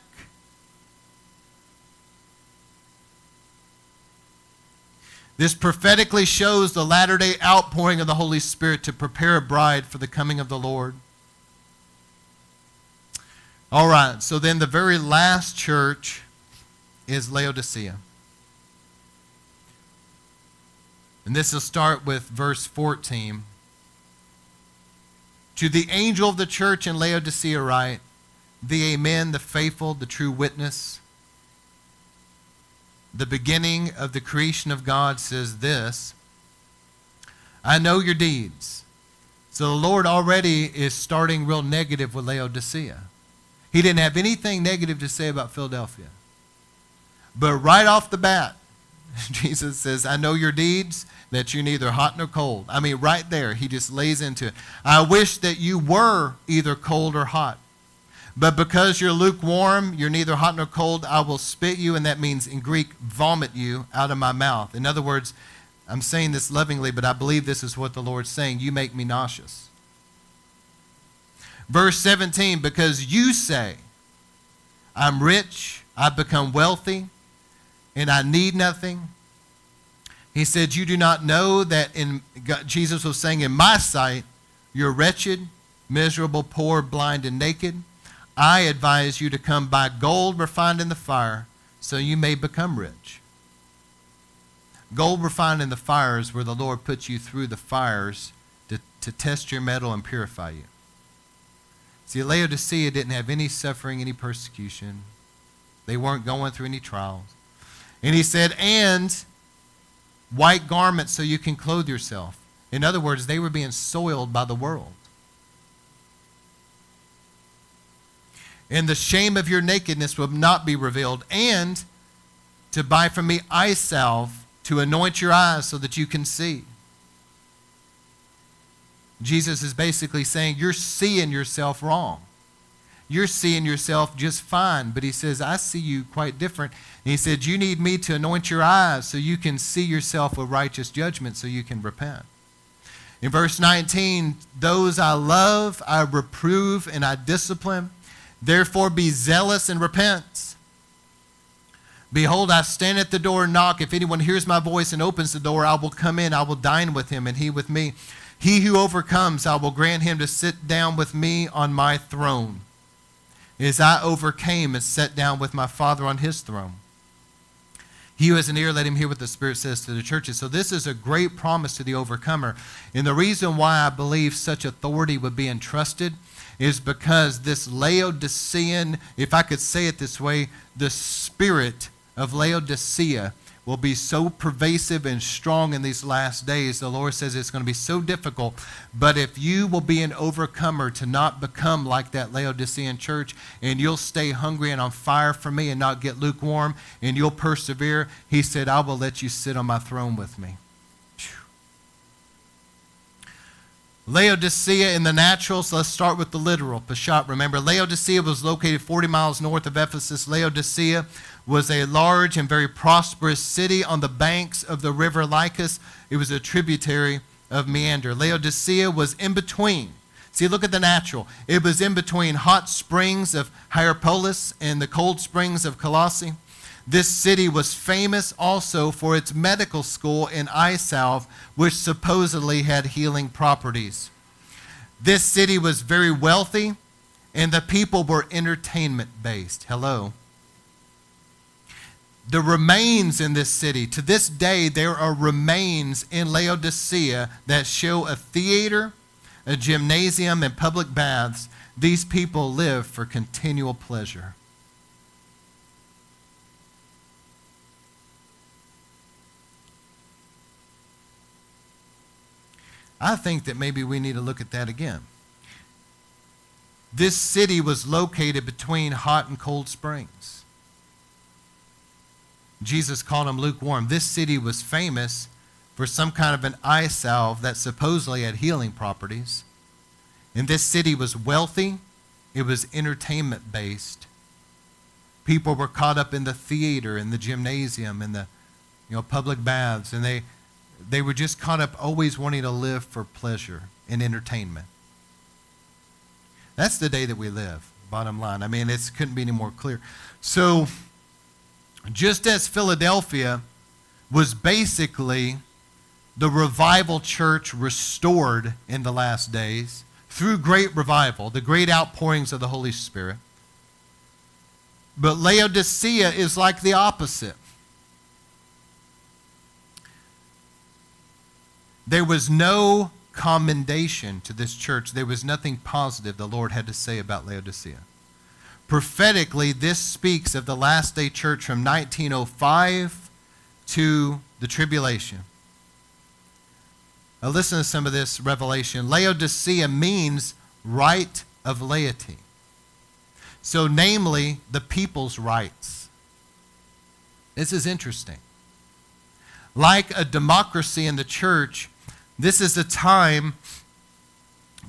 This prophetically shows the latter day outpouring of the Holy Spirit to prepare a bride for the coming of the Lord. All right, so then the very last church is Laodicea. And this will start with verse 14. To the angel of the church in Laodicea write, The Amen, the faithful, the true witness the beginning of the creation of God says this I know your deeds. So the Lord already is starting real negative with Laodicea. He didn't have anything negative to say about Philadelphia. But right off the bat, Jesus says, I know your deeds, that you're neither hot nor cold. I mean, right there, he just lays into it. I wish that you were either cold or hot. But because you're lukewarm, you're neither hot nor cold, I will spit you, and that means in Greek, vomit you out of my mouth. In other words, I'm saying this lovingly, but I believe this is what the Lord's saying. You make me nauseous. Verse 17, because you say, I'm rich, I've become wealthy, and I need nothing. He said, You do not know that in God, Jesus was saying, In my sight, you're wretched, miserable, poor, blind, and naked. I advise you to come buy gold refined in the fire so you may become rich. Gold refined in the fire is where the Lord puts you through the fires to, to test your metal and purify you. See, Laodicea didn't have any suffering, any persecution. They weren't going through any trials. And he said, and white garments so you can clothe yourself. In other words, they were being soiled by the world. And the shame of your nakedness will not be revealed, and to buy from me eye salve to anoint your eyes so that you can see. Jesus is basically saying, You're seeing yourself wrong. You're seeing yourself just fine. But he says, I see you quite different. And he said, You need me to anoint your eyes so you can see yourself with righteous judgment so you can repent. In verse 19, those I love, I reprove and I discipline. Therefore be zealous and repent. Behold, I stand at the door and knock. If anyone hears my voice and opens the door, I will come in. I will dine with him, and he with me. He who overcomes, I will grant him to sit down with me on my throne, as I overcame and sat down with my Father on his throne. He who has an ear, let him hear what the Spirit says to the churches. So, this is a great promise to the overcomer. And the reason why I believe such authority would be entrusted is because this Laodicean, if I could say it this way, the spirit of Laodicea will be so pervasive and strong in these last days. The Lord says it's going to be so difficult. But if you will be an overcomer to not become like that Laodicean church, and you'll stay hungry and on fire for me and not get lukewarm, and you'll persevere, He said, I will let you sit on my throne with me. Laodicea in the natural, so let's start with the literal. Peshat, remember, Laodicea was located 40 miles north of Ephesus. Laodicea was a large and very prosperous city on the banks of the river Lycus. It was a tributary of Meander. Laodicea was in between. See, look at the natural. It was in between hot springs of Hierapolis and the cold springs of Colossae. This city was famous also for its medical school in eye which supposedly had healing properties. This city was very wealthy, and the people were entertainment based. Hello. The remains in this city, to this day, there are remains in Laodicea that show a theater, a gymnasium, and public baths. These people live for continual pleasure. I think that maybe we need to look at that again. This city was located between hot and cold springs. Jesus called them lukewarm. This city was famous for some kind of an eye salve that supposedly had healing properties. And this city was wealthy, it was entertainment based. People were caught up in the theater, in the gymnasium, in the you know, public baths, and they, they were just caught up always wanting to live for pleasure and entertainment. That's the day that we live, bottom line. I mean, it couldn't be any more clear. So, just as Philadelphia was basically the revival church restored in the last days through great revival, the great outpourings of the Holy Spirit. But Laodicea is like the opposite. There was no commendation to this church. There was nothing positive the Lord had to say about Laodicea. Prophetically, this speaks of the last day church from 1905 to the tribulation. Now, listen to some of this revelation. Laodicea means right of laity. So, namely, the people's rights. This is interesting. Like a democracy in the church, this is a time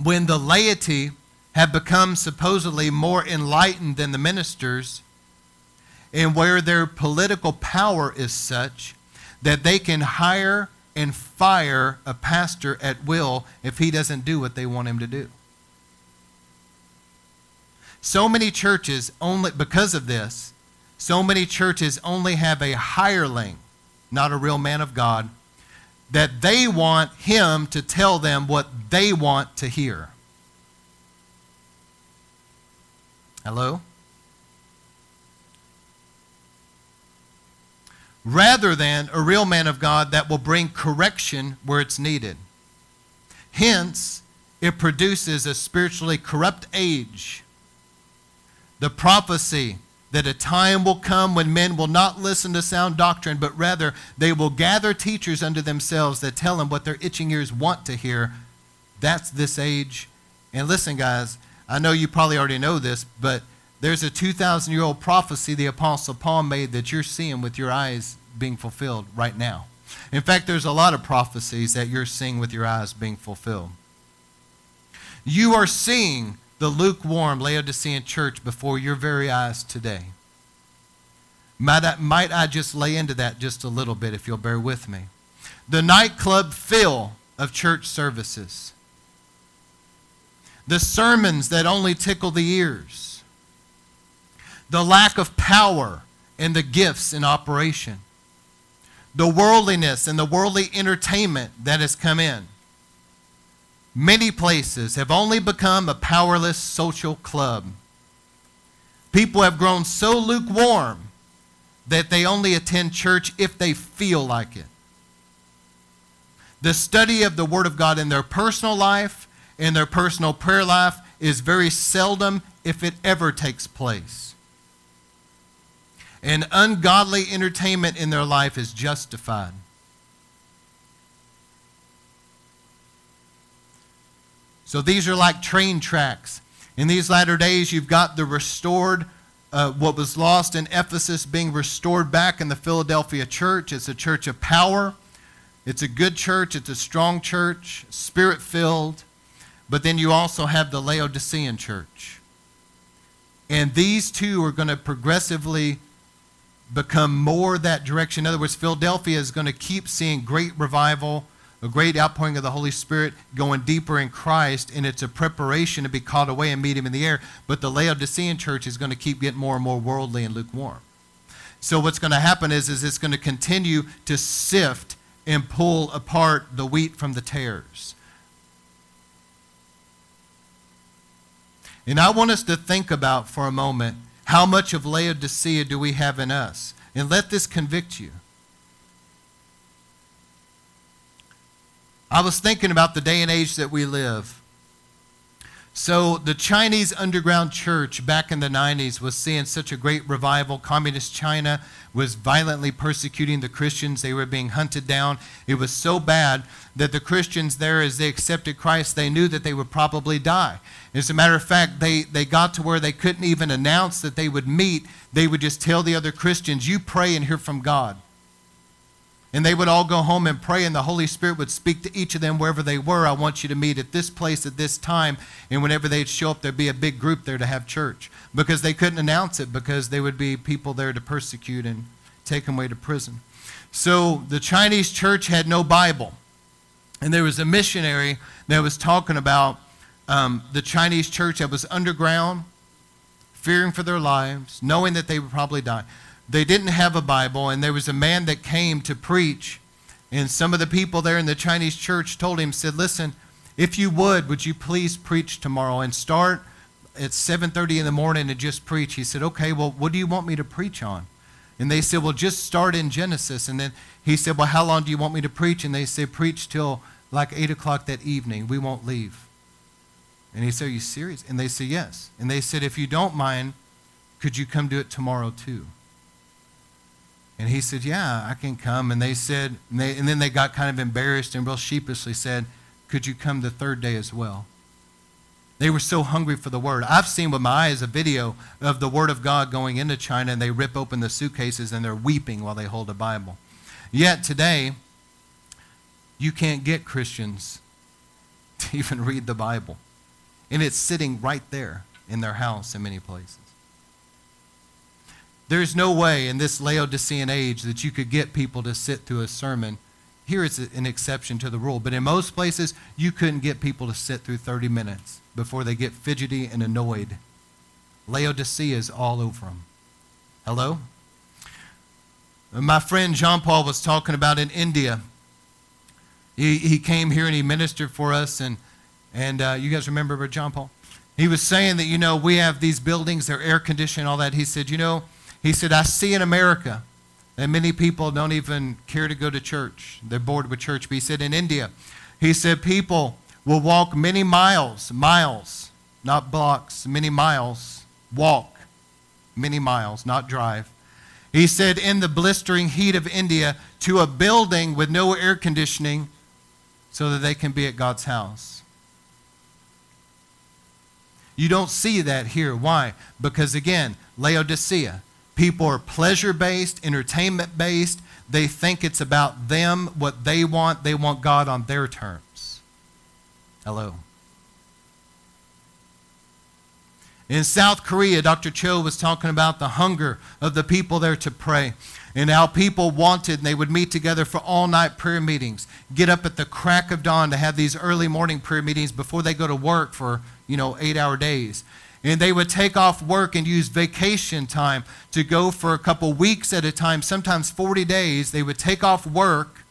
when the laity have become supposedly more enlightened than the ministers, and where their political power is such that they can hire and fire a pastor at will if he doesn't do what they want him to do. So many churches only, because of this, so many churches only have a hireling, not a real man of God, that they want him to tell them what they want to hear. Hello? rather than a real man of God that will bring correction where it's needed. Hence, it produces a spiritually corrupt age. The prophecy that a time will come when men will not listen to sound doctrine, but rather they will gather teachers unto themselves that tell them what their itching ears want to hear. That's this age. And listen, guys, I know you probably already know this, but there's a 2,000 year old prophecy the Apostle Paul made that you're seeing with your eyes being fulfilled right now. In fact, there's a lot of prophecies that you're seeing with your eyes being fulfilled. You are seeing the lukewarm Laodicean church before your very eyes today. Might I, might I just lay into that just a little bit if you'll bear with me? The nightclub fill of church services, the sermons that only tickle the ears the lack of power and the gifts in operation, the worldliness and the worldly entertainment that has come in. Many places have only become a powerless social club. People have grown so lukewarm that they only attend church if they feel like it. The study of the Word of God in their personal life, in their personal prayer life, is very seldom, if it ever takes place and ungodly entertainment in their life is justified. So these are like train tracks. In these latter days, you've got the restored, uh, what was lost in Ephesus being restored back in the Philadelphia church. It's a church of power. It's a good church. It's a strong church, spirit filled. But then you also have the Laodicean church. And these two are going to progressively become more that direction. In other words, Philadelphia is going to keep seeing great revival, a great outpouring of the Holy Spirit, going deeper in Christ, and it's a preparation to be caught away and meet Him in the air. But the Laodicean church is going to keep getting more and more worldly and lukewarm. So what's going to happen is, is it's going to continue to sift and pull apart the wheat from the tares. And I want us to think about for a moment how much of Laodicea do we have in us? And let this convict you. I was thinking about the day and age that we live. So, the Chinese underground church back in the 90s was seeing such a great revival. Communist China was violently persecuting the Christians. They were being hunted down. It was so bad that the Christians there, as they accepted Christ, they knew that they would probably die. As a matter of fact, they, they got to where they couldn't even announce that they would meet. They would just tell the other Christians, You pray and hear from God. And they would all go home and pray, and the Holy Spirit would speak to each of them wherever they were. I want you to meet at this place at this time. And whenever they'd show up, there'd be a big group there to have church because they couldn't announce it because there would be people there to persecute and take them away to prison. So the Chinese church had no Bible. And there was a missionary that was talking about um, the Chinese church that was underground, fearing for their lives, knowing that they would probably die they didn't have a Bible, and there was a man that came to preach. And some of the people there in the Chinese church told him, said, Listen, if you would, would you please preach tomorrow and start at 7:30 in the morning and just preach? He said, Okay, well, what do you want me to preach on? And they said, Well, just start in Genesis. And then he said, Well, how long do you want me to preach? And they said, Preach till like 8 o'clock that evening. We won't leave. And he said, Are you serious? And they said, Yes. And they said, If you don't mind, could you come do it tomorrow too? And he said, Yeah, I can come. And they said, and, they, and then they got kind of embarrassed and real sheepishly said, Could you come the third day as well? They were so hungry for the word. I've seen with my eyes a video of the word of God going into China and they rip open the suitcases and they're weeping while they hold a Bible. Yet today, you can't get Christians to even read the Bible. And it's sitting right there in their house in many places. There's no way in this Laodicean age that you could get people to sit through a sermon. Here it's an exception to the rule, but in most places, you couldn't get people to sit through 30 minutes before they get fidgety and annoyed. Laodicea is all over them. Hello? My friend John Paul was talking about in India. He, he came here and he ministered for us, and, and uh, you guys remember John Paul? He was saying that, you know, we have these buildings, they're air conditioned, all that. He said, you know, he said, I see in America that many people don't even care to go to church. They're bored with church. But he said, in India, he said, people will walk many miles, miles, not blocks, many miles, walk many miles, not drive. He said, in the blistering heat of India, to a building with no air conditioning so that they can be at God's house. You don't see that here. Why? Because again, Laodicea, People are pleasure based, entertainment based. They think it's about them, what they want. They want God on their terms. Hello. In South Korea, Dr. Cho was talking about the hunger of the people there to pray and how people wanted, and they would meet together for all night prayer meetings, get up at the crack of dawn to have these early morning prayer meetings before they go to work for, you know, eight hour days. And they would take off work and use vacation time to go for a couple weeks at a time, sometimes 40 days. They would take off work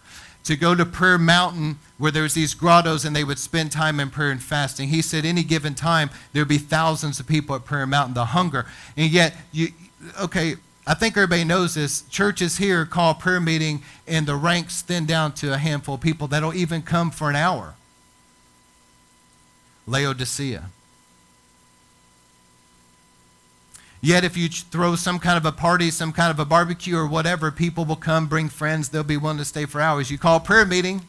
to go to Prayer Mountain where there's these grottos and they would spend time in prayer and fasting. He said any given time there'd be thousands of people at Prayer Mountain, the hunger. And yet you okay, I think everybody knows this. Churches here call prayer meeting and the ranks thin down to a handful of people that'll even come for an hour. Laodicea. Yet, if you throw some kind of a party, some kind of a barbecue or whatever, people will come, bring friends, they'll be willing to stay for hours. You call prayer meeting.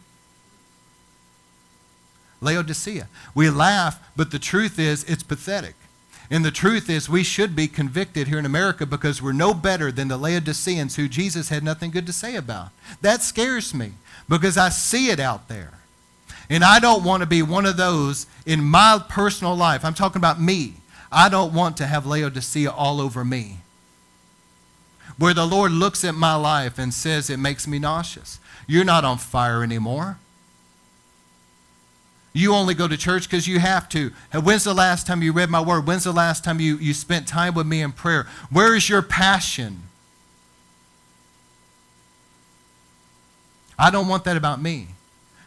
Laodicea. We laugh, but the truth is, it's pathetic. And the truth is, we should be convicted here in America because we're no better than the Laodiceans who Jesus had nothing good to say about. That scares me because I see it out there. And I don't want to be one of those in my personal life. I'm talking about me I don't want to have Laodicea all over me. Where the Lord looks at my life and says, It makes me nauseous. You're not on fire anymore. You only go to church because you have to. When's the last time you read my word? When's the last time you, you spent time with me in prayer? Where is your passion? I don't want that about me.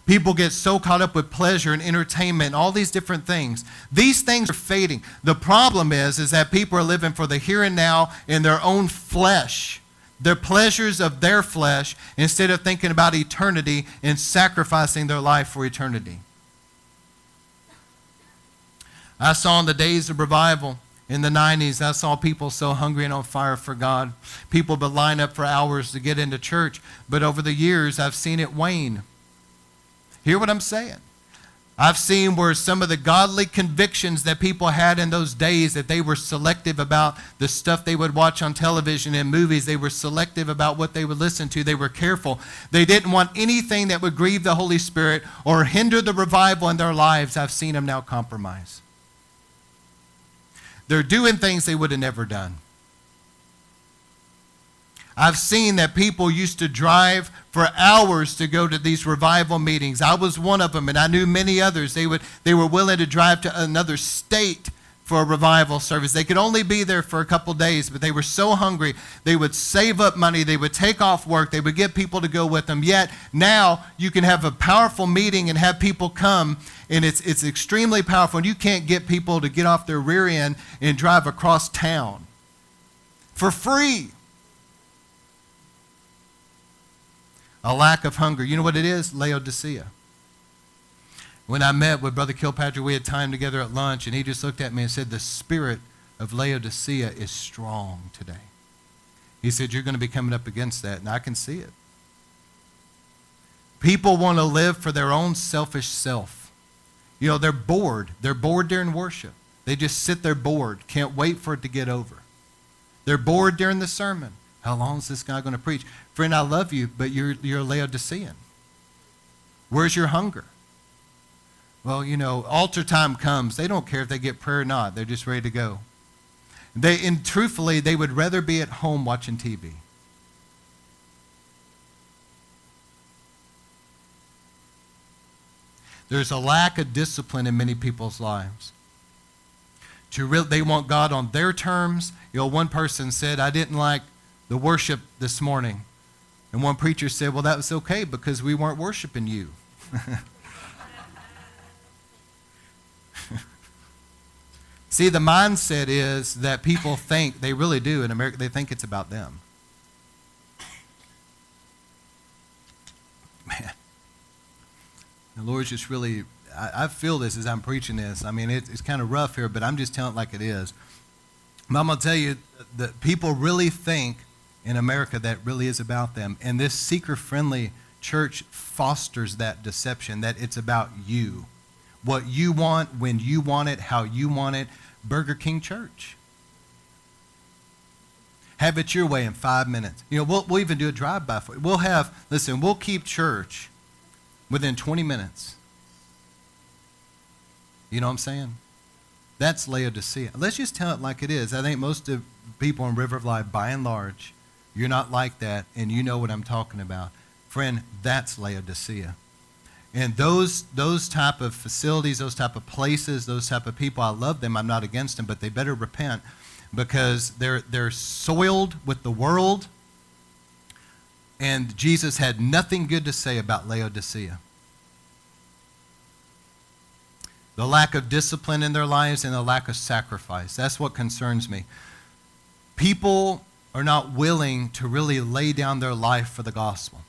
People get so caught up with pleasure and entertainment all these different things. These things are fading. The problem is, is that people are living for the here and now in their own flesh, their pleasures of their flesh, instead of thinking about eternity and sacrificing their life for eternity. I saw in the days of revival in the 90s, I saw people so hungry and on fire for God. People would line up for hours to get into church. But over the years, I've seen it wane. Hear what I'm saying. I've seen where some of the godly convictions that people had in those days that they were selective about the stuff they would watch on television and movies. They were selective about what they would listen to. They were careful. They didn't want anything that would grieve the Holy Spirit or hinder the revival in their lives. I've seen them now compromise. They're doing things they would have never done. I've seen that people used to drive for hours to go to these revival meetings. I was one of them, and I knew many others. They, would, they were willing to drive to another state for a revival service. They could only be there for a couple days, but they were so hungry. They would save up money. They would take off work. They would get people to go with them. Yet now you can have a powerful meeting and have people come, and it's, it's extremely powerful. And you can't get people to get off their rear end and drive across town for free. A lack of hunger. You know what it is? Laodicea. When I met with Brother Kilpatrick, we had time together at lunch, and he just looked at me and said, The spirit of Laodicea is strong today. He said, You're going to be coming up against that, and I can see it. People want to live for their own selfish self. You know, they're bored. They're bored during worship. They just sit there bored, can't wait for it to get over. They're bored during the sermon. How long is this guy going to preach? Friend, I love you, but you're, you're a Laodicean. Where's your hunger? Well, you know, altar time comes. They don't care if they get prayer or not. They're just ready to go. They, and truthfully, they would rather be at home watching TV. There's a lack of discipline in many people's lives. To re- they want God on their terms. You know, one person said, I didn't like the worship this morning. And one preacher said, Well, that was okay because we weren't worshiping you. See, the mindset is that people think, they really do in America, they think it's about them. Man, the Lord's just really, I, I feel this as I'm preaching this. I mean, it, it's kind of rough here, but I'm just telling it like it is. But I'm going to tell you that people really think in America that really is about them. And this seeker friendly church fosters that deception that it's about you. What you want, when you want it, how you want it. Burger King Church. Have it your way in five minutes. You know, we'll, we'll even do a drive by. We'll have, listen, we'll keep church within 20 minutes. You know what I'm saying? That's Laodicea. Let's just tell it like it is. I think most of people in River of Life, by and large, you're not like that, and you know what I'm talking about. Friend, that's Laodicea. And those, those type of facilities, those type of places, those type of people, I love them. I'm not against them, but they better repent because they're, they're soiled with the world. And Jesus had nothing good to say about Laodicea. The lack of discipline in their lives and the lack of sacrifice. That's what concerns me. People are not willing to really lay down their life for the gospel.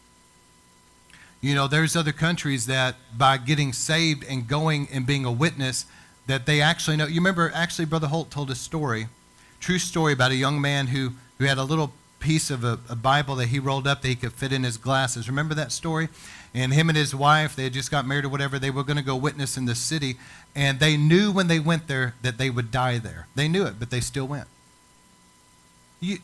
You know, there's other countries that by getting saved and going and being a witness, that they actually know. You remember, actually, Brother Holt told a story, true story about a young man who, who had a little piece of a, a Bible that he rolled up that he could fit in his glasses. Remember that story? And him and his wife, they had just got married or whatever, they were going to go witness in the city. And they knew when they went there that they would die there. They knew it, but they still went. You,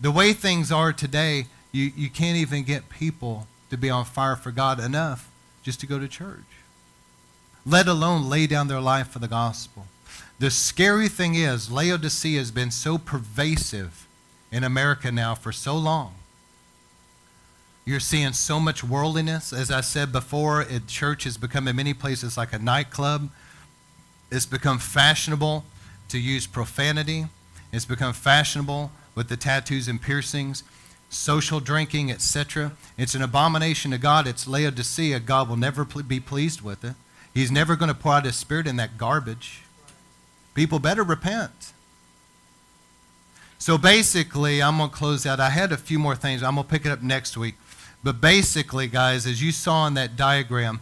the way things are today, you, you can't even get people to be on fire for God enough just to go to church, let alone lay down their life for the gospel. The scary thing is, Laodicea has been so pervasive in America now for so long. You're seeing so much worldliness. As I said before, it, church has become in many places like a nightclub. It's become fashionable to use profanity. It's become fashionable with the tattoos and piercings, social drinking, etc. It's an abomination to God. It's Laodicea. God will never be pleased with it. He's never going to pour out his spirit in that garbage. People better repent. So basically, I'm going to close out. I had a few more things. I'm going to pick it up next week. But basically, guys, as you saw in that diagram,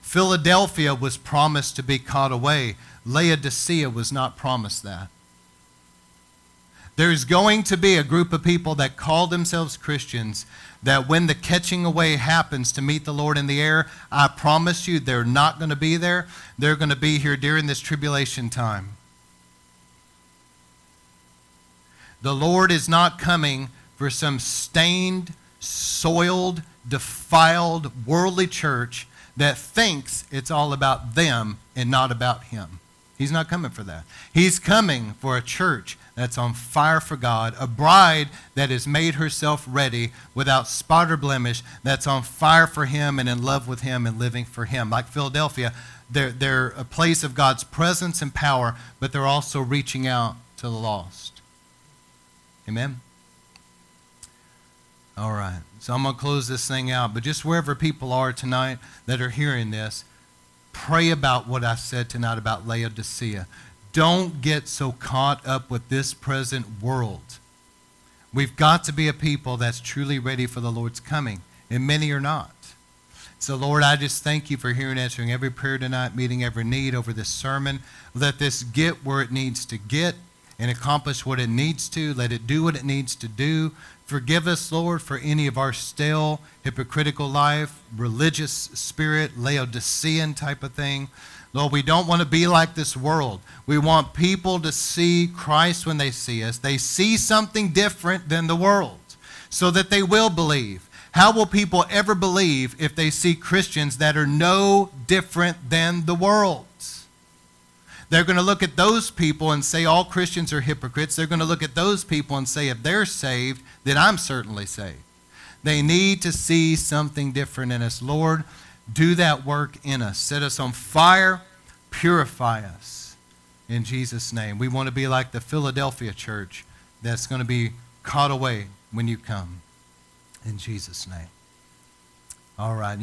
Philadelphia was promised to be caught away. Laodicea was not promised that. There's going to be a group of people that call themselves Christians that when the catching away happens to meet the Lord in the air, I promise you they're not going to be there. They're going to be here during this tribulation time. The Lord is not coming for some stained, soiled, defiled, worldly church that thinks it's all about them and not about Him. He's not coming for that. He's coming for a church that's on fire for God, a bride that has made herself ready without spot or blemish, that's on fire for Him and in love with Him and living for Him. Like Philadelphia, they're, they're a place of God's presence and power, but they're also reaching out to the lost. Amen? All right. So I'm going to close this thing out. But just wherever people are tonight that are hearing this, pray about what I said tonight about Laodicea. Don't get so caught up with this present world. We've got to be a people that's truly ready for the Lord's coming, and many are not. So, Lord, I just thank you for hearing, answering every prayer tonight, meeting every need over this sermon. Let this get where it needs to get and accomplish what it needs to. Let it do what it needs to do. Forgive us, Lord, for any of our stale, hypocritical life, religious spirit, Laodicean type of thing. Lord, we don't want to be like this world. We want people to see Christ when they see us. They see something different than the world so that they will believe. How will people ever believe if they see Christians that are no different than the world? They're going to look at those people and say all Christians are hypocrites. They're going to look at those people and say if they're saved, then I'm certainly saved. They need to see something different in us. Lord, do that work in us. Set us on fire, purify us. In Jesus' name. We want to be like the Philadelphia church that's going to be caught away when you come. In Jesus' name. All right.